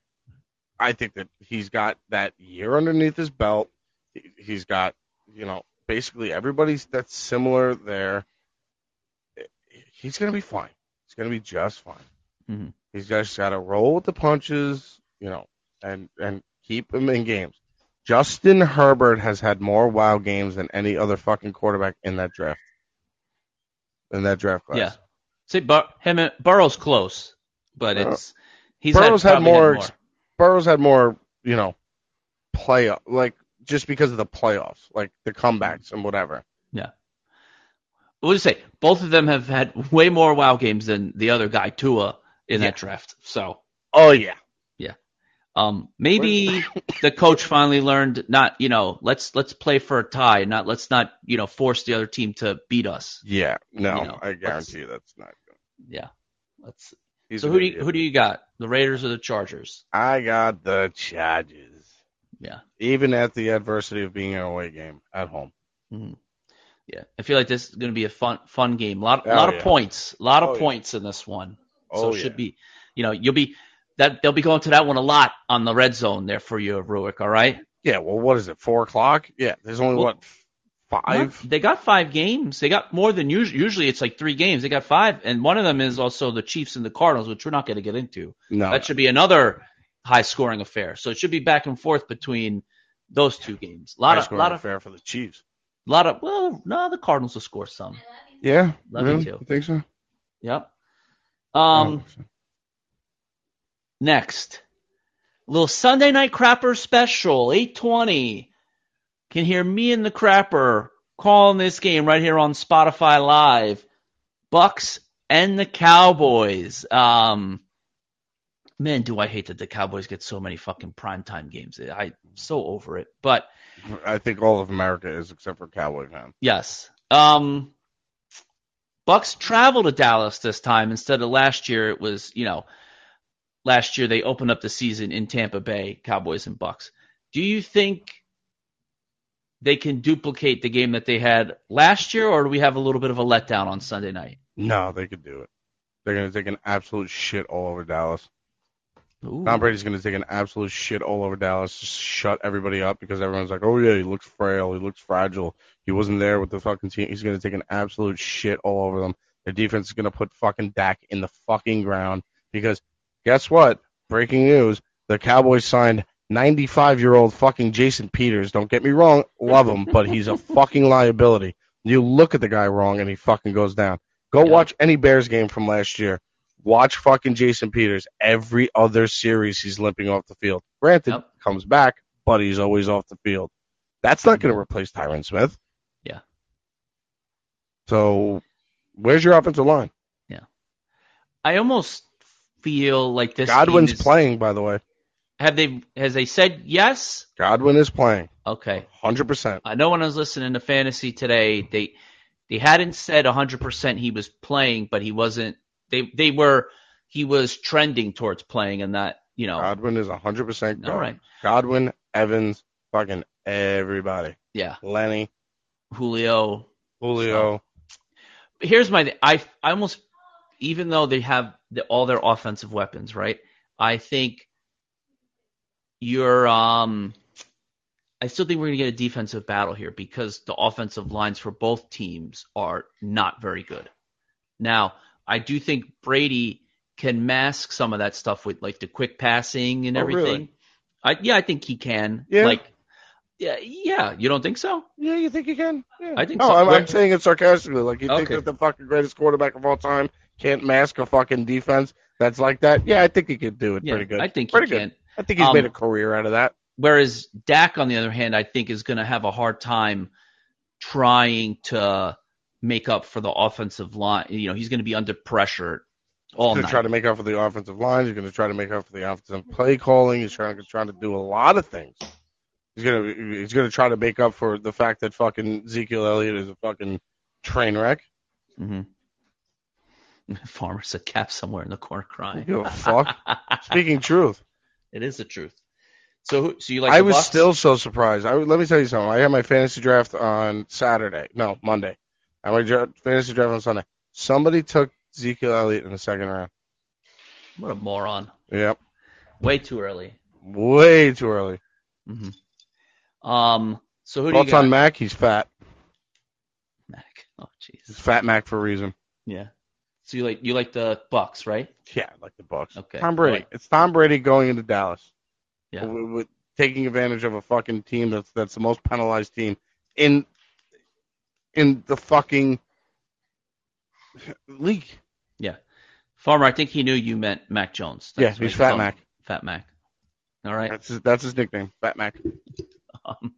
I think that he's got that year underneath his belt. He- He's got you know basically everybody's that's similar there. He's gonna be fine. He's gonna be just fine. Mhm. He's just got to roll with the punches, you know, and and keep him in games. Justin Herbert has had more wow games than any other fucking quarterback in that draft. In that draft class. Yeah. See, Bur- him and Burrow's close, but Uh, it's he's Burrow's had probably more ex- Burrow's had more, you know, play like just because of the playoffs, like the comebacks and whatever. Yeah. What would you say? Both of them have had way more WoW games than the other guy, Tua, in Yeah. that draft. So, Oh yeah. Um, maybe the coach finally learned not, you know, let's let's play for a tie, not let's not, you know, force the other team to beat us. Yeah. No, You know, I guarantee you that's not good. Yeah. Let's. He's so who do you, who do you got? The Raiders or the Chargers? I got the Chargers. Yeah. Even at the adversity of being an away game at home. Mhm. Yeah, I feel like this is going to be a fun fun game. A lot, Oh, lot of yeah. points, a lot of Oh, yeah. points in this one. So Oh, it should yeah. be, you know, you'll be that they'll be going to that one a lot on the red zone there for you, Ruick. All right. Yeah, well, what is it? Four o'clock? Yeah, there's only Well, what five. They got five games. They got more than usually. Usually it's like three games. They got five, and one of them is also the Chiefs and the Cardinals, which we're not going to get into. No, That should be another high scoring affair. So it should be back and forth between those two games. A lot high of, lot of, affair for the Chiefs. A lot of. Well, no, the Cardinals will score some. Yeah, Love you really? too. You think so? Yep. Oh, Um. Next, little Sunday night crapper special, 820. Can hear me and the crapper calling this game right here on Spotify Live. Bucs and the Cowboys. Um, man, do I hate that the Cowboys get so many fucking primetime games. I'm so over it. But I think all of America is except for Cowboy fan. Yes. Um, Bucs travel to Dallas this time instead of last year. It was, you know, last year they opened up the season in Tampa Bay, Cowboys and Bucs. Do you think they can duplicate the game that they had last year, or do we have a little bit of a letdown on Sunday night? No, they could do it. They're gonna take an absolute shit all over Dallas. Ooh. Tom Brady's gonna take an absolute shit all over Dallas. Just shut everybody up because everyone's like, "Oh yeah, he looks frail. He looks fragile. He wasn't there with the fucking team." He's gonna take an absolute shit all over them. The defense is gonna put fucking Dak in the fucking ground because guess what? Breaking news: the Cowboys signed 95 year old fucking Jason Peters. Don't get me wrong, love him, but he's a fucking liability. You look at the guy wrong and he fucking goes down. Go Yeah. watch any Bears game from last year. Watch fucking Jason Peters. Every other series he's limping off the field. Granted, Yep. comes back, but he's always off the field. That's not going to mm-hmm. replace Tyron Smith. Yeah. So, where's your offensive line? Yeah. I almost feel like this. Godwin's is- playing, by the way. Have they? Has they said yes? Godwin is playing, Okay. hundred percent. I know when I was listening to fantasy today, they they hadn't said 100% he was playing, but he wasn't. They they were he was trending towards playing, and that you know. Godwin is hundred percent. all right. Godwin, Evans, fucking everybody. Yeah. Lenny, Julio. Julio. Here's my. I I almost even though they have the, all their offensive weapons, right? I think you're um. I still think we're going to get a defensive battle here because the offensive lines for both teams are not very good. Now, I do think Brady can mask some of that stuff with like the quick passing and Oh, everything. really? I yeah, I think he can. Yeah? Like yeah, yeah, you don't think so? Yeah, you think he can? Yeah. I think no, so. I'm, I'm saying it sarcastically. Like you think Okay. that the fucking greatest quarterback of all time can't mask a fucking defense that's like that? Yeah, I think he could do it Yeah, pretty good. I think pretty he good. can. I think he's Um, made a career out of that. Whereas Dak, on the other hand, I think is going to have a hard time trying to make up for the offensive line. You know, he's going to be under pressure all He's going to try to make up for the offensive line. He's going to try to make up for the offensive play calling. He's trying to trying to do a lot of things. He's gonna he's gonna try to make up for the fact that fucking Ezekiel Elliott is a fucking train wreck. hmm Farmer's a cap somewhere in the corner crying. A fuck. Speaking truth, it is the truth. So, so you like? I was Bucs? still so surprised. I let me tell you something. I had my fantasy draft on Saturday. No, Monday. I had my dra- fantasy draft on Sunday. Somebody took Ezekiel Elliott in the second round. what a moron. Yep, Way too early. way too early. hmm Um. So who do you Thoughts got? on Mac? He's fat. Mac. Oh, jeez. fat Mac for a reason. Yeah. So you like you like the Bucs, right? Yeah, I like the Bucs. Okay. Tom Brady. Right. It's Tom Brady going into Dallas. Yeah. With, with taking advantage of a fucking team that's that's the most penalized team in in the fucking league. Yeah. Farmer, I think he knew you meant Mac Jones. Yeah, That's he's Fat. Mac. Fat Mac. All right. That's his, that's his nickname, Fat Mac. Um,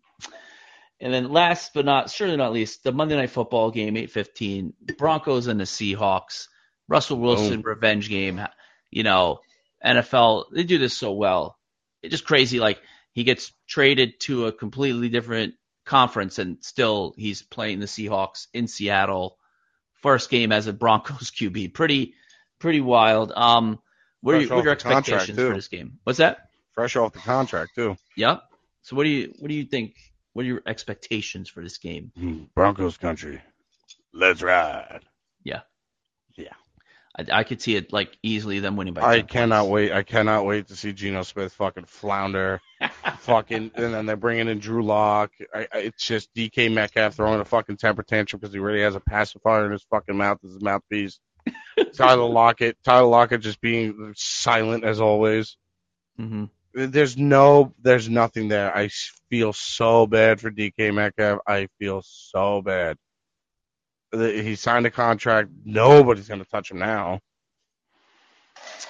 and then last but not surely not least, the Monday Night Football game, eight fifteen, Broncos and the Seahawks. Russell Wilson revenge game. You know, NFL they do this so well. It's just crazy. Like he gets traded to a completely different conference, and still he's playing the Seahawks in Seattle. First game as a Broncos QB. Pretty, pretty wild. Um, what are, your, what are your off the contract, expectations for this game? What's that? Fresh off the contract too. Yeah. So what do you what do you think? What are your expectations for this game? Broncos country. Let's ride. I, I could see it like easily them winning by. I cannot points. wait. I cannot wait to see Geno Smith fucking flounder. fucking, and then they're bringing in Drew Lock. I, I, it's just DK Metcalf throwing a fucking temper tantrum because he really has a pacifier in his fucking mouth as his mouthpiece. Tyler Lockett, Tyler Lockett just being silent as always. hmm There's no, there's nothing there. I feel so bad for DK Metcalf. I feel so bad. He signed a contract. Nobody's gonna touch him now.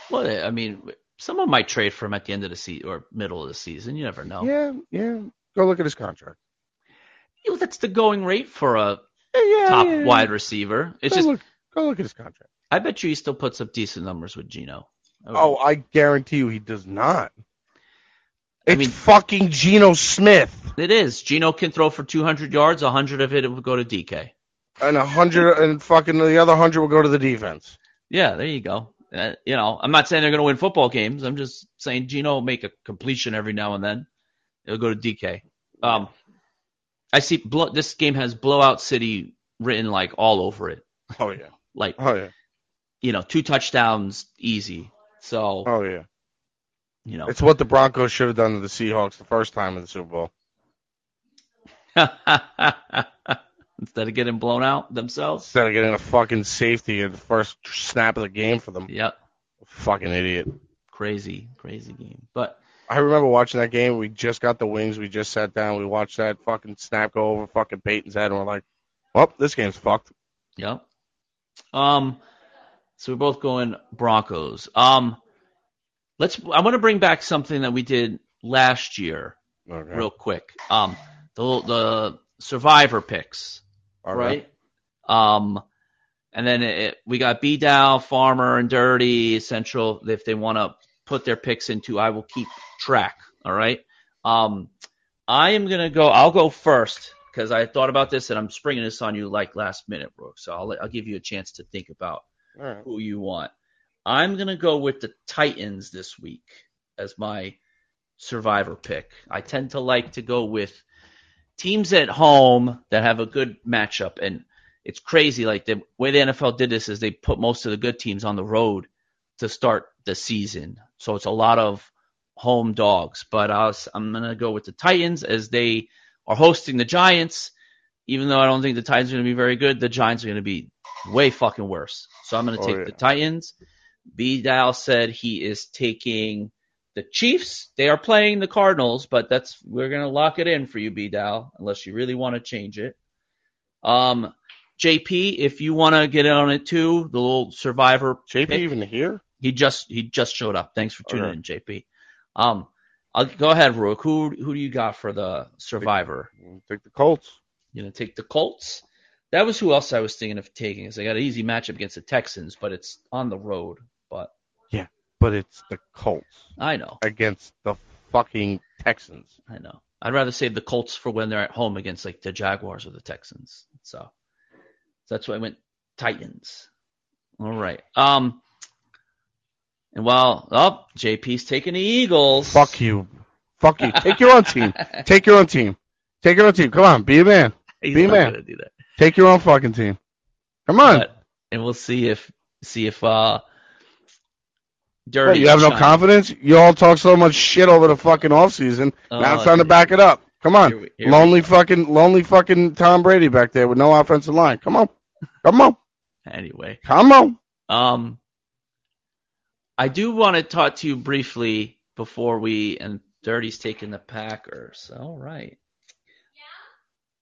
Well, I mean, someone might trade for him at the end of the season or middle of the season. You never know. Yeah, yeah. Go look at his contract. You know, that's the going rate for a Yeah, top yeah. wide receiver. It's go just, look, go look at his contract. I bet you he still puts up decent numbers with Geno. Oh, I guarantee you he does not. I It's mean- fucking Geno Smith. it is. Geno can throw for 200 yards. 100 of it will go to DK. And a hundred and fucking the other hundred will go to the defense. Yeah, there you go. Uh, you know, I'm not saying they're going to win football games. I'm just saying Geno will make a completion every now and then. It'll go to DK. Um, I see blow, this game has blowout city written like all over it. Oh yeah. Like Oh yeah. you know, two touchdowns easy. So Oh yeah. you know, It's what the Broncos should have done to the Seahawks the first time in the Super Bowl. instead of getting blown out themselves. Instead of getting a fucking safety in the first snap of the game for them. Yep, Fucking idiot. crazy, crazy game. But I remember watching that game. We just got the wings. We just sat down. We watched that fucking snap go over fucking Peyton's head, and we're like, "Well, this game's fucked." Yep. Um, so we're both going Broncos. Um, let's. I want to bring back something that we did last year Okay. real quick. Um, the the Survivor picks, Okay. right? Um, and then it, we got B Dow, Farmer, and Dirty Central. If they want to put their picks into, I will keep track. All right. Um, I am gonna go. I'll go first because I thought about this and I'm springing this on you like last minute, Brooke. So I'll I'll give you a chance to think about All right. who you want. I'm going to go with the Titans this week as my survivor pick. I tend to like to go with teams at home that have a good matchup. And it's crazy. Like the way the NFL did this is they put most of the good teams on the road to start the season. So it's a lot of home dogs. But I was, I'm going to go with the Titans as they are hosting the Giants. Even though I don't think the Titans are going to be very good, the Giants are going to be way fucking worse. So I'm going to Oh, take yeah. the Titans. B. Dow said he is taking the Chiefs. They are playing the Cardinals, but that's we're going to lock it in for you, B. Dow, unless you really want to change it. Um, JP, if you want to get in on it too, the little Survivor JP pick, even here? he just he just showed up. Thanks for tuning Okay. in, JP. Um, I'll go ahead, Rook. Who who do you got for the Survivor? Take the Colts. You know, take the Colts. That was who else I was thinking of taking. Is I got an easy matchup against the Texans, but it's on the road. But But it's the Colts I know, against the fucking Texans. I know. I'd rather save the Colts for when they're at home against like the Jaguars or the Texans. So, so that's why I went Titans. All right. Um. And while oh, JP's taking the Eagles. Fuck you. Fuck you. Take your own team. Take your own team. Take your own team. Come on, be a man. He's Be not man. Take your own fucking team. Come on. But, and we'll see if see if uh. Dirty. What, you have no shines. confidence? You all talk so much shit over the fucking off season. now Oh, it's time to back it up. Come on. Here we- here lonely fucking lonely fucking Tom Brady back there with no offensive line. Come on. Come on. Anyway, Come on. um, I do want to talk to you briefly before we and Dirty's taking the Packers. All right.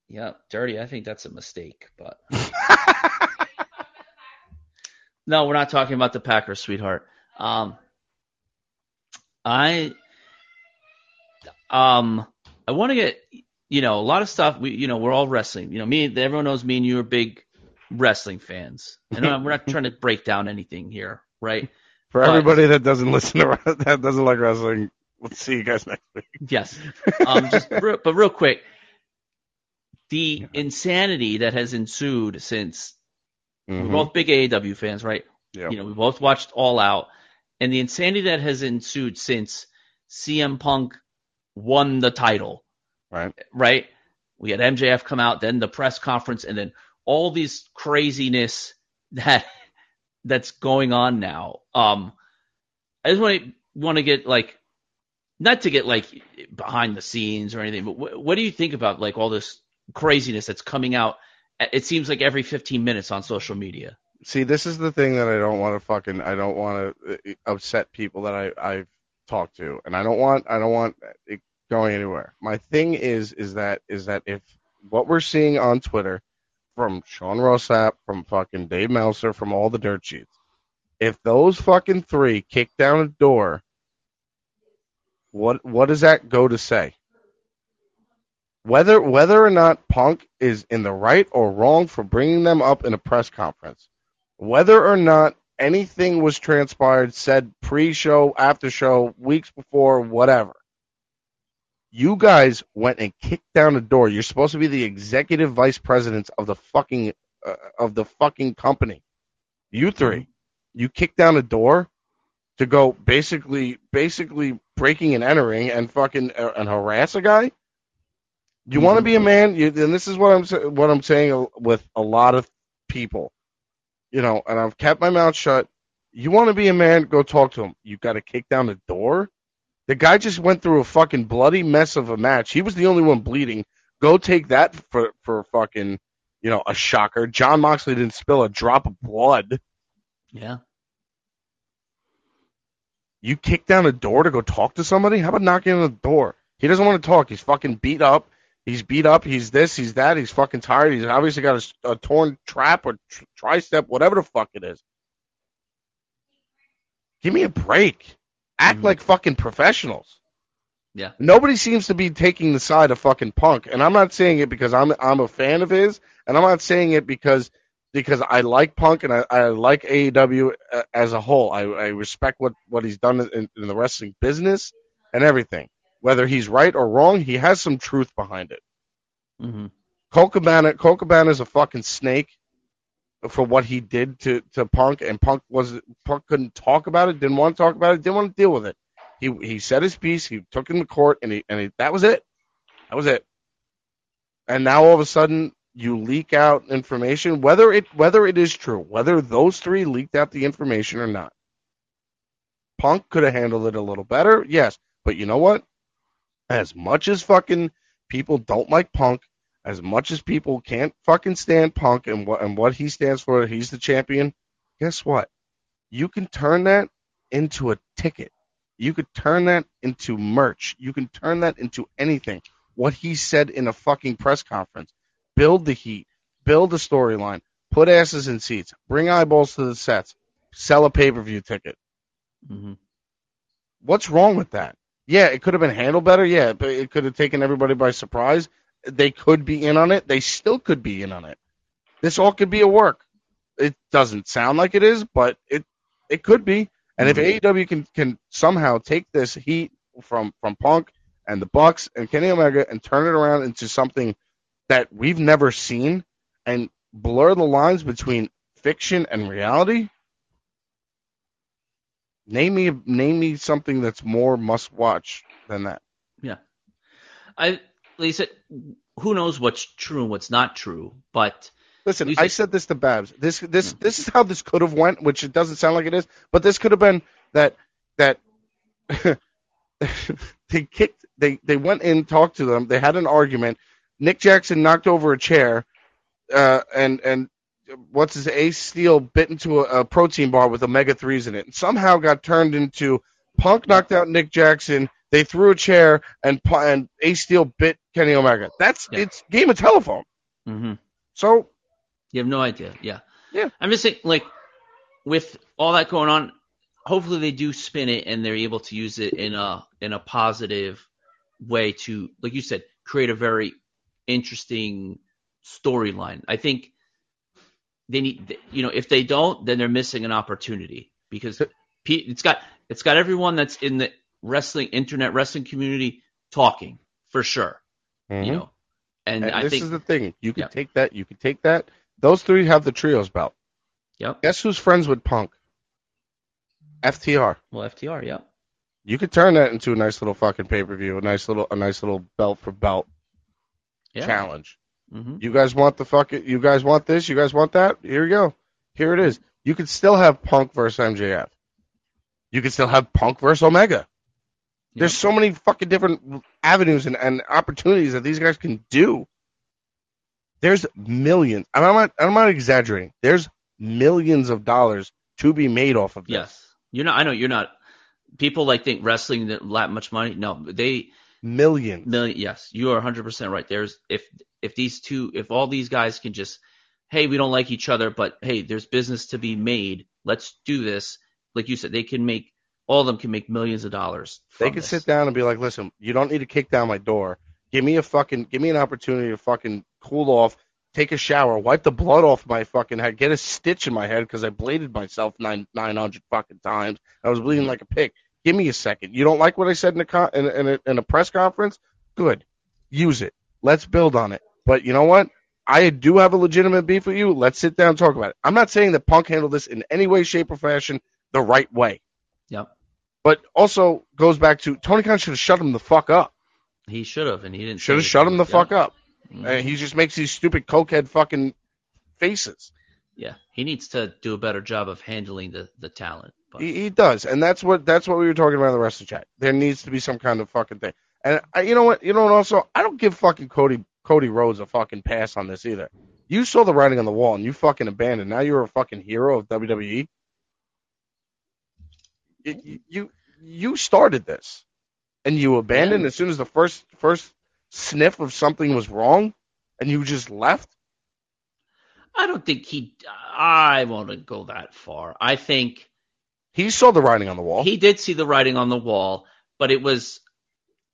Yeah, Yep, Dirty. I think that's a mistake, but no, we're not talking about the Packers, sweetheart. Um, I um I want to get you know a lot of stuff. We you know we're all wrestling. You know me. Everyone knows me and you are big wrestling fans. And we're not trying to break down anything here, right? For But- everybody that doesn't listen to that doesn't like wrestling, we'll see you guys next week. Yes. Um, just real, but real quick, the insanity that has ensued since we're Mhm. both big AEW fans, right? Yep. You know, we both watched All Out, and the insanity that has ensued since CM Punk won the title, Right. right? We had MJF come out, then the press conference, and then all these craziness that that's going on now. Um, I just want to want to get like, not to get like behind the scenes or anything, but wh- what do you think about like all this craziness that's coming out? It seems like every 15 minutes on social media. See, this is the thing that I don't want to fucking I don't want to uh, uh, upset people that I I've talked to, and I don't want I don't want it going anywhere. My thing is is that is that if what we're seeing on Twitter from Sean Ross Sapp, from fucking Dave Meltzer, from all the dirt sheets, if those fucking three kick down a door, what what does that go to say? Whether whether or not Punk is in the right or wrong for bringing them up in a press conference, whether or not anything was transpired, said pre-show, after show, weeks before, whatever. You guys went and kicked down the door. You're supposed to be the executive vice presidents of the fucking uh, of the fucking company. You 3 you kicked down a door to go basically basically breaking and entering and fucking uh, and harass a guy. You want to be a man, you, and this is what I'm what I'm saying with a lot of people you know, and I've kept my mouth shut. You want to be a man, go talk to him. You got to kick down the door. The guy just went through a fucking bloody mess of a match. He was the only one bleeding. Go take that for for fucking, you know, a shocker. Jon Moxley didn't spill a drop of blood. Yeah. You kick down a door to go talk to somebody? How about knocking on the door? He doesn't want to talk. He's fucking beat up. He's beat up. He's this. He's that. He's fucking tired. He's obviously got a, a torn trap or tr- tricep, whatever the fuck it is. Give me a break. Act Mhm. like fucking professionals. Yeah. Nobody seems to be taking the side of fucking Punk, and I'm not saying it because I'm I'm a fan of his, and I'm not saying it because because I like Punk and I, I like AEW uh, as a whole. I, I respect what what he's done in, in the wrestling business and everything. Whether he's right or wrong, he has some truth behind it. Mm-hmm. Cabana, Cabana is a fucking snake for what he did to, to Punk, and Punk was Punk couldn't talk about it, didn't want to talk about it, didn't want to deal with it. He he said his piece, he took him to court, and he and he, that was it. That was it. And now all of a sudden you leak out information, whether it whether it is true, whether those three leaked out the information or not. Punk could have handled it a little better, yes, but you know what? As much as fucking people don't like Punk, as much as people can't fucking stand Punk and what and what he stands for, he's the champion. Guess what? You can turn that into a ticket. You could turn that into merch. You can turn that into anything. What he said in a fucking press conference. Build the heat. Build a storyline. Put asses in seats. Bring eyeballs to the sets. Sell a pay per view ticket. Mm-hmm. What's wrong with that? Yeah, it could have been handled better. Yeah, but it could have taken everybody by surprise. They could be in on it. They still could be in on it. This all could be a work. It doesn't sound like it is, but it it could be. And if hmm. AEW can can somehow take this heat from from Punk and the Bucks and Kenny Omega and turn it around into something that we've never seen and blur the lines between fiction and reality, name me name me something that's more must watch than that. Yeah. I Lisa, who knows what's true and what's not true, but Listen, Lisa- I said this to Babs. This this this is how this could have went, which it doesn't sound like it is, but this could have been that that they kicked they they went in, talked to them, they had an argument. Nick Jackson knocked over a chair, uh, and and what's his Ace Steel bit into a, a protein bar with omega threes in it, and somehow got turned into Punk knocked out Nick Jackson. They threw a chair, and and Ace Steel bit Kenny Omega. That's Yeah. it's game of telephone. hmm So you have no idea. Yeah. Yeah. I'm just saying, like, with all that going on, hopefully they do spin it and they're able to use it in a in a positive way to, like you said, create a very interesting storyline. I think they need, you know, if they don't, then they're missing an opportunity because it's got it's got everyone that's in the wrestling internet wrestling community talking for sure. You mm-hmm. know, and, And I this think is the thing. You could Yeah. take that. You could take that. Those three have the trios belt. yep. Guess who's friends with Punk? FTR. Well, FTR, yeah. You could turn that into a nice little fucking pay per view, a nice little, a nice little belt for belt Yeah. challenge. Hmm You guys want the fuck You guys want this? You guys want that? Here you go. Here it is. You could still have Punk versus MJF. You could still have Punk versus Omega. There's so many fucking different avenues and, and opportunities that these guys can do. There's millions. I'm not. I'm not exaggerating. There's millions of dollars to be made off of this. Yes. You're not. I know you're not. People like think wrestling that that much money. No, they Millions. million. Yes, you are 100 percent right. There's if if these two if all these guys can just hey we don't like each other but hey there's business to be made let's do this like you said they can make all of them can make millions of dollars. They can this. sit down and be like, "Listen, you don't need to kick down my door. Give me a fucking, give me an opportunity to fucking cool off, take a shower, wipe the blood off my fucking head, get a stitch in my head because I bladed myself nine nine hundred fucking times. I was bleeding like a pig. Give me a second. You don't like what I said in a con- in, in, a, in a press conference? Good, use it. Let's build on it. But you know what? I do have a legitimate beef with you. Let's sit down and talk about it. I'm not saying that Punk handled this in any way, shape, or fashion the right way. Yep. But also goes back to Tony Khan should have shut him the fuck up. He should have, and he didn't. Should have shut him the fuck up. Mhm. And he just makes these stupid cokehead fucking faces. Yeah, he needs to do a better job of handling the the talent. But He, he does, and that's what that's what we were talking about in the rest of the chat. There needs to be some kind of fucking thing. And I, you know what? You know what? Also, I don't give fucking Cody Cody Rhodes a fucking pass on this either. You saw the writing on the wall, and you fucking abandoned. Now you're a fucking hero of WWE. You you, you started this, and you abandoned Yeah. as soon as the first first sniff of something was wrong, and you just left. I don't think he. I won't go that far. I think He saw the writing on the wall. he did see the writing on the wall, but it was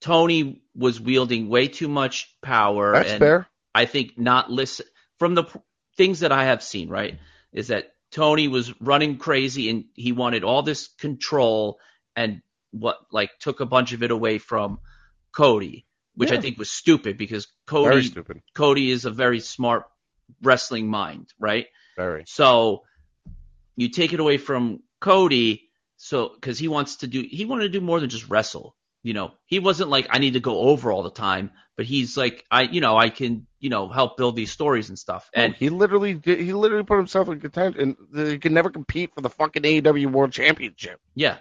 Tony was wielding way too much power. That's and fair. I think not listen from the p- things that I have seen, right, is that Tony was running crazy and he wanted all this control and what like took a bunch of it away from Cody, which I think was stupid because Cody stupid. Cody is a very smart wrestling mind, right? Very. So you take it away from Cody, so because he wants to do, he wanted to do more than just wrestle. You know, he wasn't like I need to go over all the time, but he's like I, you know, I can, you know, help build these stories and stuff. And he literally did, he literally put himself in contention and he could never compete for the fucking AEW World Championship. yeah,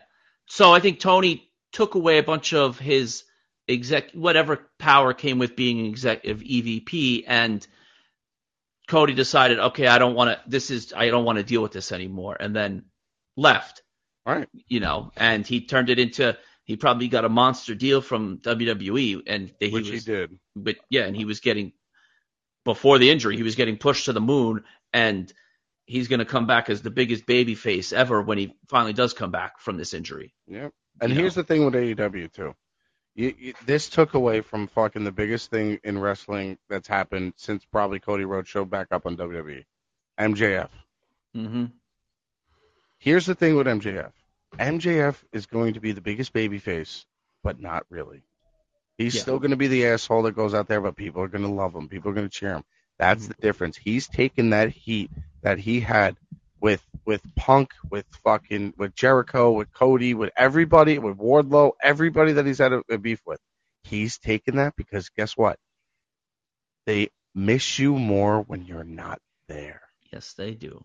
so I think Tony took away a bunch of his exec, whatever power came with being an executive EVP, and Cody decided, okay, I don't want to. This is I don't want to deal with this anymore, and then left. All right. you know, and he turned it into he probably got a monster deal from WWE, and he Which was, he did. but yeah, and he was getting before the injury, he was getting pushed to the moon, and he's going to come back as the biggest baby face ever when he finally does come back from this injury. Yep. And You here's the thing with AEW too. You, you, this took away from fucking the biggest thing in wrestling that's happened since probably Cody Rhodes showed back up on WWE. MJF. Mm-hmm. Here's the thing with MJF. MJF is going to be the biggest babyface, but not really. He's Yeah. still going to be the asshole that goes out there, but people are going to love him. People are going to cheer him. That's the mm-hmm. difference. He's taken that heat that he had with with Punk, with fucking with Jericho, with Cody, with everybody, with Wardlow, everybody that he's had a, a beef with. He's taken that because guess what? They miss you more when you're not there. Yes, they do.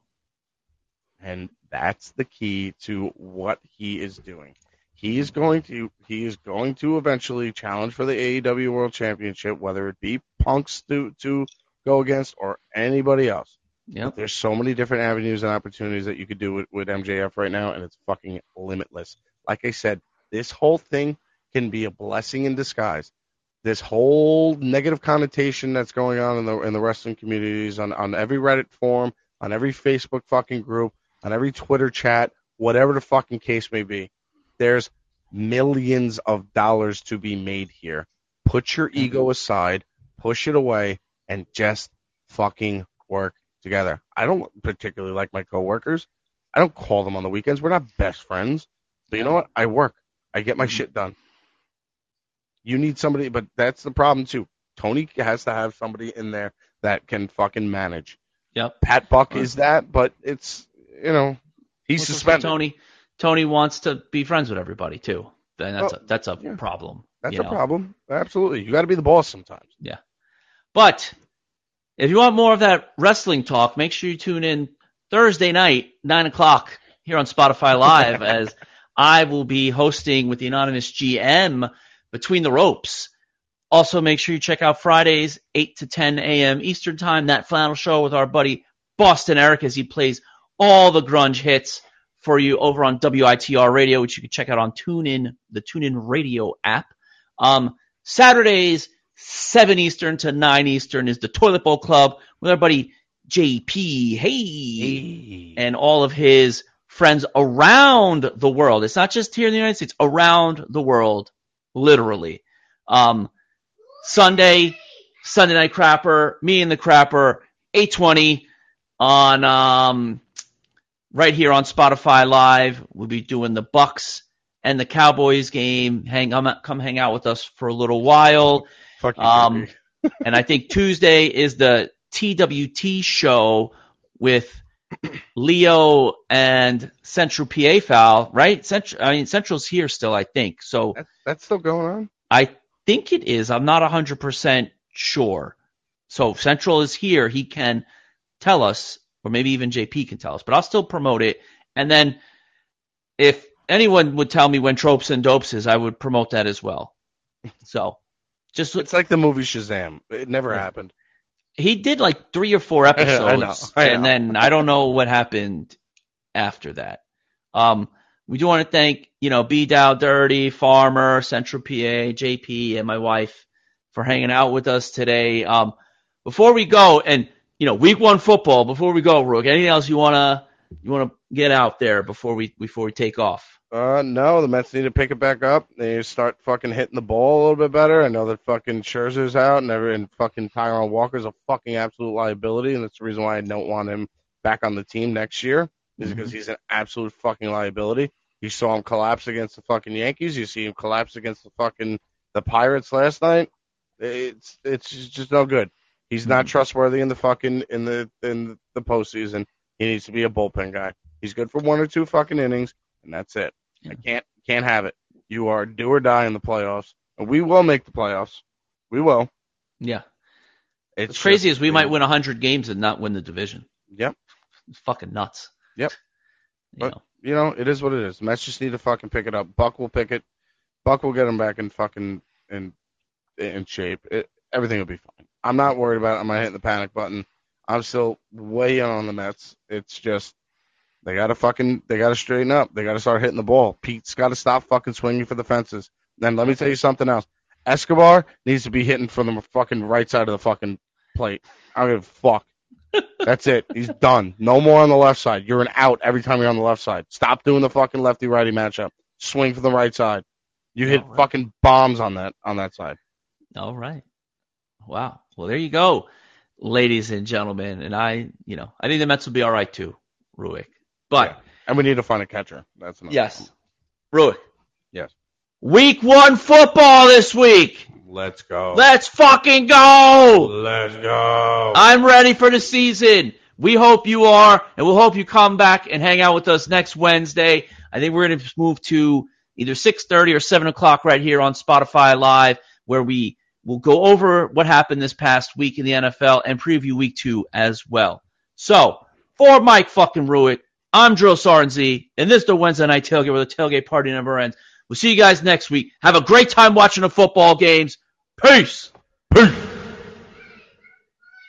And that's the key to what he is doing. He is going to he is going to eventually challenge for the AEW World Championship, whether it be Punk's to to go against or anybody else. Yep. There's so many different avenues and opportunities that you could do with, with MJF right now, and it's fucking limitless. Like I said, this whole thing can be a blessing in disguise. This whole negative connotation that's going on in the in the wrestling communities, on, on every Reddit forum, on every Facebook fucking group, on every Twitter chat, whatever the fucking case may be, there's millions of dollars to be made here. Put your ego aside, push it away, and just fucking work together. I don't particularly like my coworkers. I don't call them on the weekends. We're not best friends. But you know what? I work. I get my Mhm. shit done. You need somebody, but that's the problem too. Tony has to have somebody in there that can fucking manage. Yep. Pat Buck is that, but it's you know he's suspended. Tony Tony wants to be friends with everybody too. Then that's a, that's a yeah. problem. That's a know? problem. Absolutely, you got to be the boss sometimes. Yeah, but if you want more of that wrestling talk, make sure you tune in Thursday night, nine o'clock, here on Spotify Live, as I will be hosting with the anonymous GM between the ropes. Also, make sure you check out Fridays, 8 to 10 a.m. Eastern Time, that flannel show with our buddy Boston Eric as he plays all the grunge hits for you over on WITR Radio, which you can check out on TuneIn, the TuneIn Radio app. Um, Saturdays, 7 Eastern to 9 Eastern is the Toilet Bowl Club with our buddy JP. Hey! And all of his friends around the world. It's not just here in the United States, around the world, literally. Um, Sunday, Sunday Night Crapper, me and the Crapper, 820 on, um, right here on Spotify Live. We'll be doing the Bucs and the Cowboys game. Hang, come hang out with us for a little while. Um, and I think Tuesday is the TWT show with Leo and Central PA Foul, right? Central, I mean, Central's here still, I think. So That, that's still going on. I think it is. I'm not 100% sure. So Central is here. He can tell us, or maybe even JP can tell us, but I'll still promote it. And then if anyone would tell me when Tropes and Dopes is, I would promote that as well. So just It's like the movie Shazam. It never Yeah. happened. he did like three or four episodes, I know, I and then I don't know what happened after that. Um, we do want to thank you know B Dow Dirty, Farmer, Central PA, JP, and my wife for hanging out with us today. Um, before we go, and you know, week one football. Before we go, Rook, anything else you wanna you wanna get out there before we before we take off? Uh, no, the Mets need to pick it back up. They start fucking hitting the ball a little bit better. I know that fucking Scherzer's out and every and fucking Taijuan Walker's a fucking absolute liability, and that's the reason why I don't want him back on the team next year. Is because he's an absolute fucking liability. You saw him collapse against the fucking Yankees. You see him collapse against the fucking the Pirates last night. It's it's just no good. He's hmm. not trustworthy in the fucking in the in the postseason. He needs to be a bullpen guy. He's good for one or two fucking innings, and that's it. I can't can't have it. You are do or die in the playoffs, and we will make the playoffs. We will. Yeah. It's What's crazy just- is we might win 100 games and not win the division. Yep. It's fucking nuts. Yep. You But- know. You know, it is what it is. Mets just need to fucking pick it up. Buck will pick it. Buck will get him back in fucking in in shape. It, everything will be fine. I'm not worried about it. I'm not hitting the panic button. I'm still way in on the Mets. It's just they gotta fucking they gotta straighten up. They gotta start hitting the ball. Pete's gotta stop fucking swinging for the fences. Then let me tell you something else. Escobar needs to be hitting from the fucking right side of the fucking plate. I don't give a fuck. That's it. He's done. No more on the left side. You're an out every time you're on the left side. Stop doing the fucking lefty righty matchup. Swing for the right side. You hit right. fucking bombs on that on that side. All right. Wow. Well, there you go, ladies and gentlemen. And I, you know, I think the Mets will be all right too, Ruick. But Yeah. And we need to find a catcher. That's another yes, Ruick. Yes. Week one football this week. Let's go. Let's fucking go. Let's go. I'm ready for the season. We hope you are, and we'll hope you come back and hang out with us next Wednesday. I think we're going to move to either 6.30 or 7 o'clock right here on Spotify Live, where we will go over what happened this past week in the NFL and preview week two as well. So, for Mike fucking Ruick, I'm Drill Sarnzy, and this is the Wednesday Night Tailgate where the tailgate party never ends. We'll see you guys next week. Have a great time watching the football games. Peace. Peace.